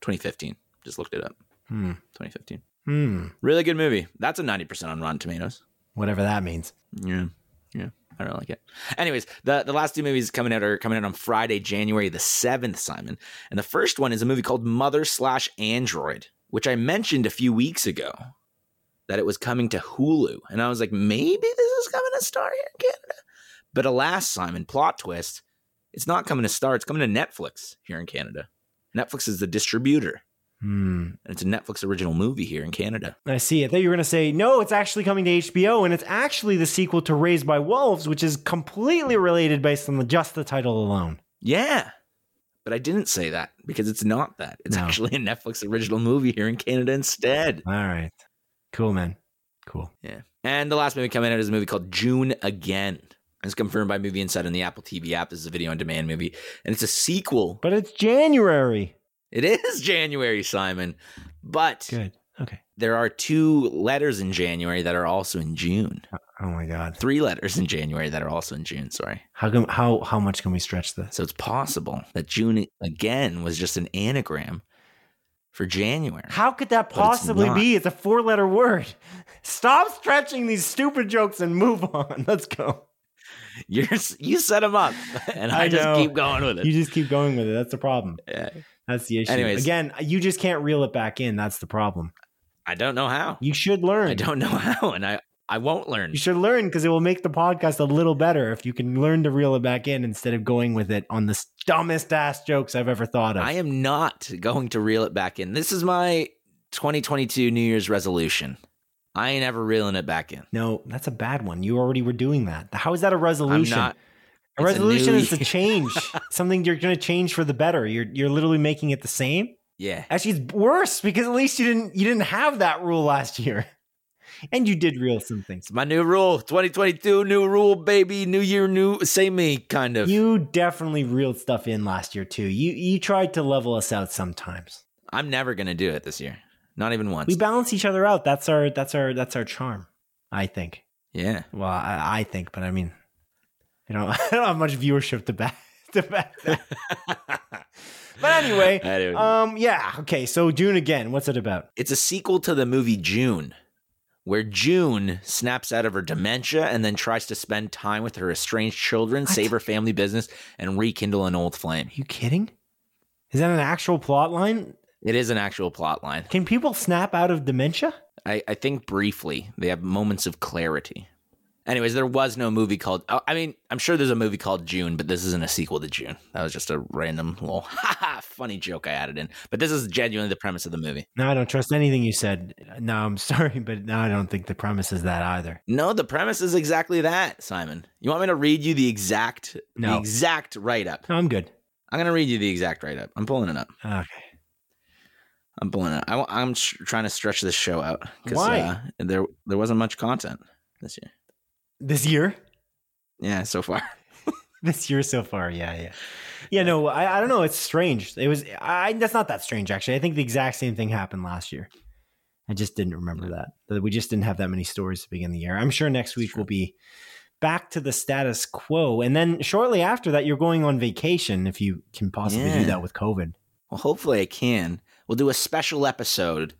2015. Just looked it up. Hmm. 2015. Hmm. Really good movie. That's a 90% on Rotten Tomatoes. Whatever that means. Yeah. Yeah. I don't like it. Anyways, the, the last two movies coming out are coming out on Friday, January the 7th, Simon. And the first one is a movie called Mother Slash Android, which I mentioned a few weeks ago that it was coming to Hulu. And I was like, maybe this is coming to Star here in Canada. But alas, Simon, plot twist, it's not coming to Star, it's coming to Netflix here in Canada. Netflix is the distributor. Hmm. And it's a Netflix original movie here in Canada. I see. I thought you were going to say, no, it's actually coming to HBO, and it's actually the sequel to Raised by Wolves, which is completely related based on the, just the title alone. Yeah. But I didn't say that because it's not that. It's No. actually a Netflix original movie here in Canada instead. All right. Cool, man. Cool. Yeah. And the last movie coming out is a movie called June Again. It's confirmed by Movie Insight on the Apple TV app. This is a video on demand movie. And it's a sequel. But it's January. It is January, Simon. But Good. Okay. there are two letters in January that are also in June. Oh, oh my God. Three letters in January that are also in June. Sorry. How can, how how much can we stretch this? So it's possible that June again was just an anagram for January. How could that possibly not. be? It's a four letter word. Stop stretching these stupid jokes and move on. Let's go. You're you set them up, and I, I just keep going with it. You just keep going with it. That's the problem. Yeah. That's the issue. Anyways. Again, you just can't reel it back in. That's the problem. I don't know how. You should learn. I don't know how, and I I won't learn. You should learn because it will make the podcast a little better if you can learn to reel it back in instead of going with it on the dumbest ass jokes I've ever thought of. I am not going to reel it back in. This is my 2022 New Year's resolution. I ain't ever reeling it back in. no, that's a bad one. You already were doing that. How is that a I'm resolution? not. a a resolution new is to change something you're going to change for the better. You're you're literally making it the same. Yeah. Actually, it's worse because at least you didn't you didn't have that rule last year, and you did reel some things. It's my new rule. 2022, new rule, baby. New year, new same me, kind of. You definitely reeled stuff in last year too. You you tried to level us out sometimes. I'm never gonna do it this year. Not even once. We balance each other out. That's our that's our that's our charm. I think. yeah. Well, I, I think, but I mean, you know, I don't have much viewership to back to back that. but anyway, um, yeah, okay. So June again. What's it about? it's a sequel to the movie June, where June snaps out of her dementia and then tries to spend time with her estranged children, What? save her family business, and rekindle an old flame. Are you kidding? Is that an actual plot line? It is an actual plot line. Can people snap out of dementia? I, I think briefly they have moments of clarity. Anyways, there was no movie called. oh, I mean, I'm sure there's a movie called June, but this isn't a sequel to June. That was just a random little funny joke I added in. But this is genuinely the premise of the movie. No, I don't trust anything you said. No, I'm sorry, but no, I don't think the premise is that either. No, the premise is exactly that, Simon. You want me to read you the exact, the No. exact write up? No, I'm good. I'm gonna read you the exact write up. I'm pulling it up. Okay. I'm pulling it. I, am trying to stretch this show out because uh, there there wasn't much content this year. This year? Yeah, so far. This year so far, yeah, yeah. Yeah, no, I, I don't know. It's strange. It was I that's not that strange actually. I think the exact same thing happened last year. I just didn't remember that. That we just didn't have that many stories to begin the year. I'm sure next week will be back to the status quo. And then shortly after that, you're going on vacation if you can possibly Yeah. do that with COVID. Well, hopefully I can. We'll do a special episode,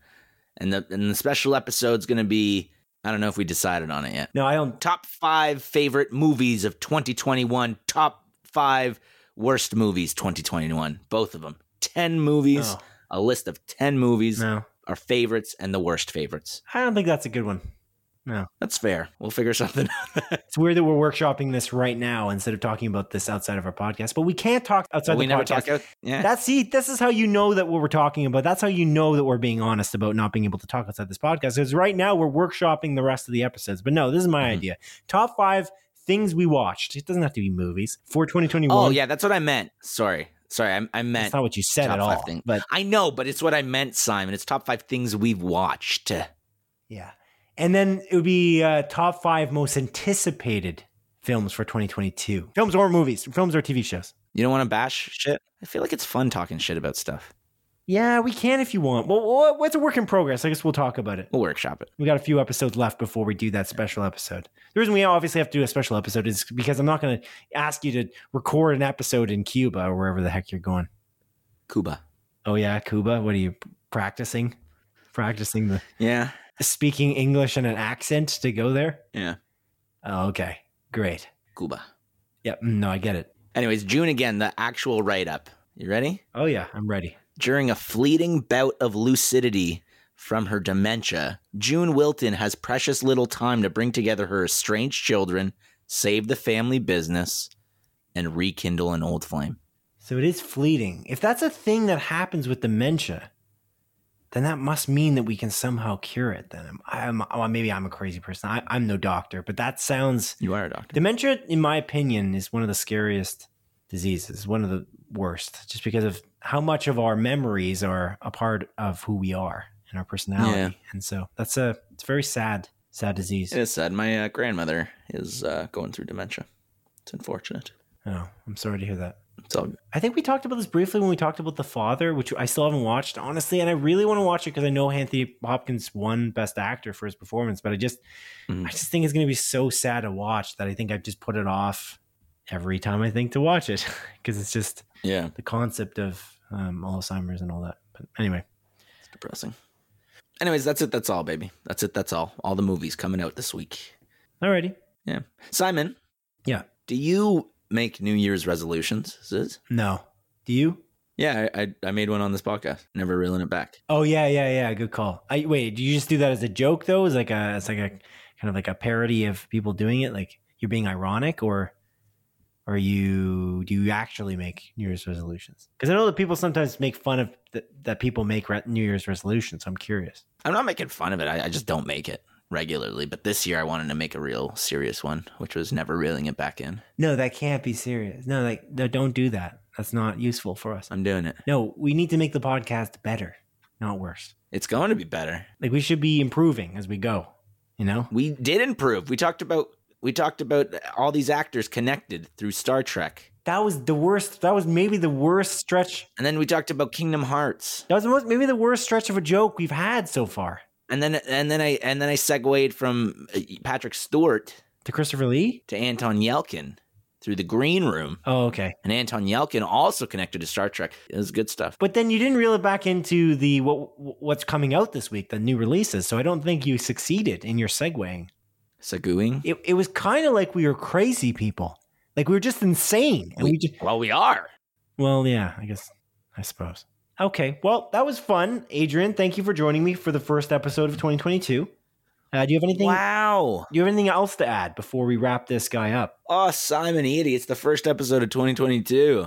and the and the special episode's gonna be. I don't know if we decided on it yet. No, I don't Top five favorite movies of 2021. Top five worst movies 2021. Both of them. Ten movies. A list of ten movies. no. Our favorites and the worst favorites. I don't think that's a good one. No. That's fair. We'll figure something. out. It's weird that we're workshopping this right now instead of talking about this outside of our podcast. But we can't talk outside we the never podcast. Never talk out. Yeah. That's see, this is how you know that what we're talking about. That's how you know that we're being honest about not being able to talk outside this podcast. Because right now we're workshopping the rest of the episodes. But no, this is my Mhm. idea. Top five things we watched. It doesn't have to be movies for 2021. oh yeah, that's what I meant. Sorry, sorry. I, I meant. that's not what you said at all. things. But I know, but it's what I meant, Simon. It's top five things we've watched. yeah, and then it would be uh, top five most anticipated films for 2022. Films or movies, films or TV shows. You don't want to bash shit? I feel like it's fun talking shit about stuff. Yeah, we can if you want. Well, wha- what's a work in progress? I guess we'll talk about it. We'll workshop it. We got a few episodes left before we do that special episode. The reason we obviously have to do a special episode is because I'm not going to ask you to record an episode in Cuba or wherever the heck you're going. Cuba. Oh yeah, Cuba. What are you practicing? Practicing the Yeah. Speaking English and an accent to go there? Yeah. Oh, okay. Great. Cuba. Yep. mm, No, I get it. Anyways, June again, the actual write up. You ready? Oh yeah, I'm ready. During a fleeting bout of lucidity from her dementia, June Wilton has precious little time to bring together her estranged children, save the family business, and rekindle an old flame. So it is fleeting. If that's a thing that happens with dementia, then that must mean that we can somehow cure it. Then I'm, I'm well, maybe I'm a crazy person. I, I'm no doctor, but that sounds You are a doctor. dementia, in my opinion, is one of the scariest diseases. One of the worst, just because of how much of our memories are a part of who we are and our personality. Yeah. And so that's a it's a very sad, sad disease. It is sad. My uh, grandmother is uh, going through dementia. It's unfortunate. Oh, I'm sorry to hear that. It's all good. I think we talked about this briefly when we talked about The Father, which I still haven't watched, honestly. And I really want to watch it because I know Anthony Hopkins won Best Actor for his performance, but I just, Mhm. I just think it's going to be so sad to watch that I think I've just put it off every time I think to watch it because it's just Yeah, the concept of um, Alzheimer's and all that. But anyway, it's depressing. Anyways, that's it. That's all, baby. That's it. That's all. All the movies coming out this week. alrighty. Yeah. Simon. Yeah. Do you make New Year's resolutions, Sis? No. Do you? Yeah, I, I I made one on this podcast. Never reeling it back. Oh yeah, yeah, yeah. Good call. I wait. Do you just do that as a joke though? Is like a it's like a kind of like a parody of people doing it. Like you're being ironic, or or you do you actually make New Year's resolutions? Because I know that people sometimes make fun of th- that people make re- New Year's resolutions. So I'm curious. I'm not making fun of it. I, I just don't make it regularly. But this year, I wanted to make a real serious one, which was never reeling it back in. No, that can't be serious. No, like no, don't do that. That's not useful for us. I'm doing it. No, we need to make the podcast better, not worse. It's going to be better. Like we should be improving as we go. You know. We did improve. We talked about we talked about all these actors connected through Star Trek, That was the worst. That was maybe the worst stretch and then we talked about Kingdom Hearts, That was the most, maybe the worst stretch of a joke we've had so far. And then and then I and then I segued from uh, Patrick Stewart To Christopher Lee? to Anton Yelchin through the Green Room, Oh, okay. and Anton Yelchin also connected to Star Trek. It was good stuff. But then you didn't reel it back into the what what's coming out this week, the new releases. So I don't think you succeeded in your segueing. Seguing. It it was kind of like we were crazy people, like we were just insane. And we, We, just well, we are. well, yeah, I guess I suppose. Okay, well that was fun, Adrian. Thank you for joining me for the first episode of 2022. Uh, do you have anything? Wow. Do you have anything else to add before we wrap this guy up? Oh, Simon Eady, it's the first episode of 2022.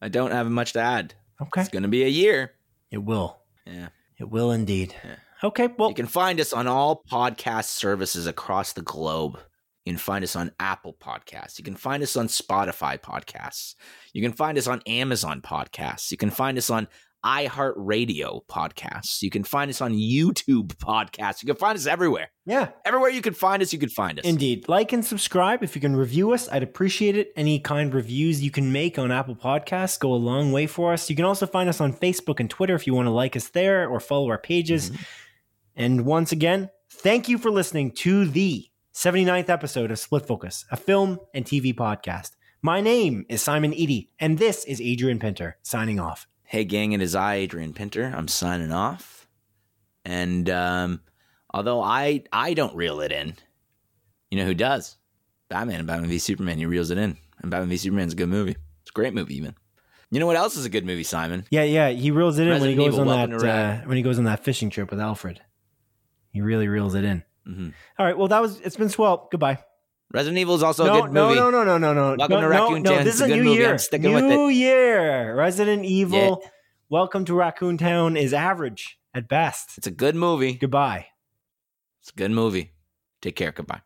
I don't have much to add. Okay, It's going to be a year. it will. Yeah. It will indeed. Yeah. Okay, well, You can find us on all podcast services across the globe. You can find us on Apple Podcasts. You can find us on Spotify Podcasts. You can find us on Amazon Podcasts. You can find us on iHeartRadio Podcasts. You can find us on YouTube Podcasts. You can find us everywhere. yeah, Everywhere you can find us, you can find us. indeed. Like and subscribe if you can review us. I'd appreciate it. Any kind reviews you can make on Apple Podcasts go a long way for us. You can also find us on Facebook and Twitter if you want to like us there or follow our pages. Mm-hmm. And once again, thank you for listening to the 79th episode of Split Focus, a film and TV podcast. My name is Simon Eady, and this is Adrian Pinter signing off. Hey, gang, it is I, Adrian Pinter. I'm signing off. And um, although I I don't reel it in, you know who does? Batman and Batman v Superman. He reels it in. And Batman v Superman's a good movie. It's a great movie, even. You know what else is a good movie, Simon? Yeah, yeah, he reels it in when he goes Evil, on that uh, when he goes on that fishing trip with Alfred. He really reels it in. hmm All right, well that was it's been swell. Goodbye. Resident Evil is also no, a good movie. no, no, no, no, no. No. Welcome no, to Raccoon no, Town. This is a a good new movie. year. I'm sticking with new year. Resident Evil. Yeah. Welcome to Raccoon Town is average at best. It's a good movie. Goodbye. It's a good movie. Take care. Goodbye.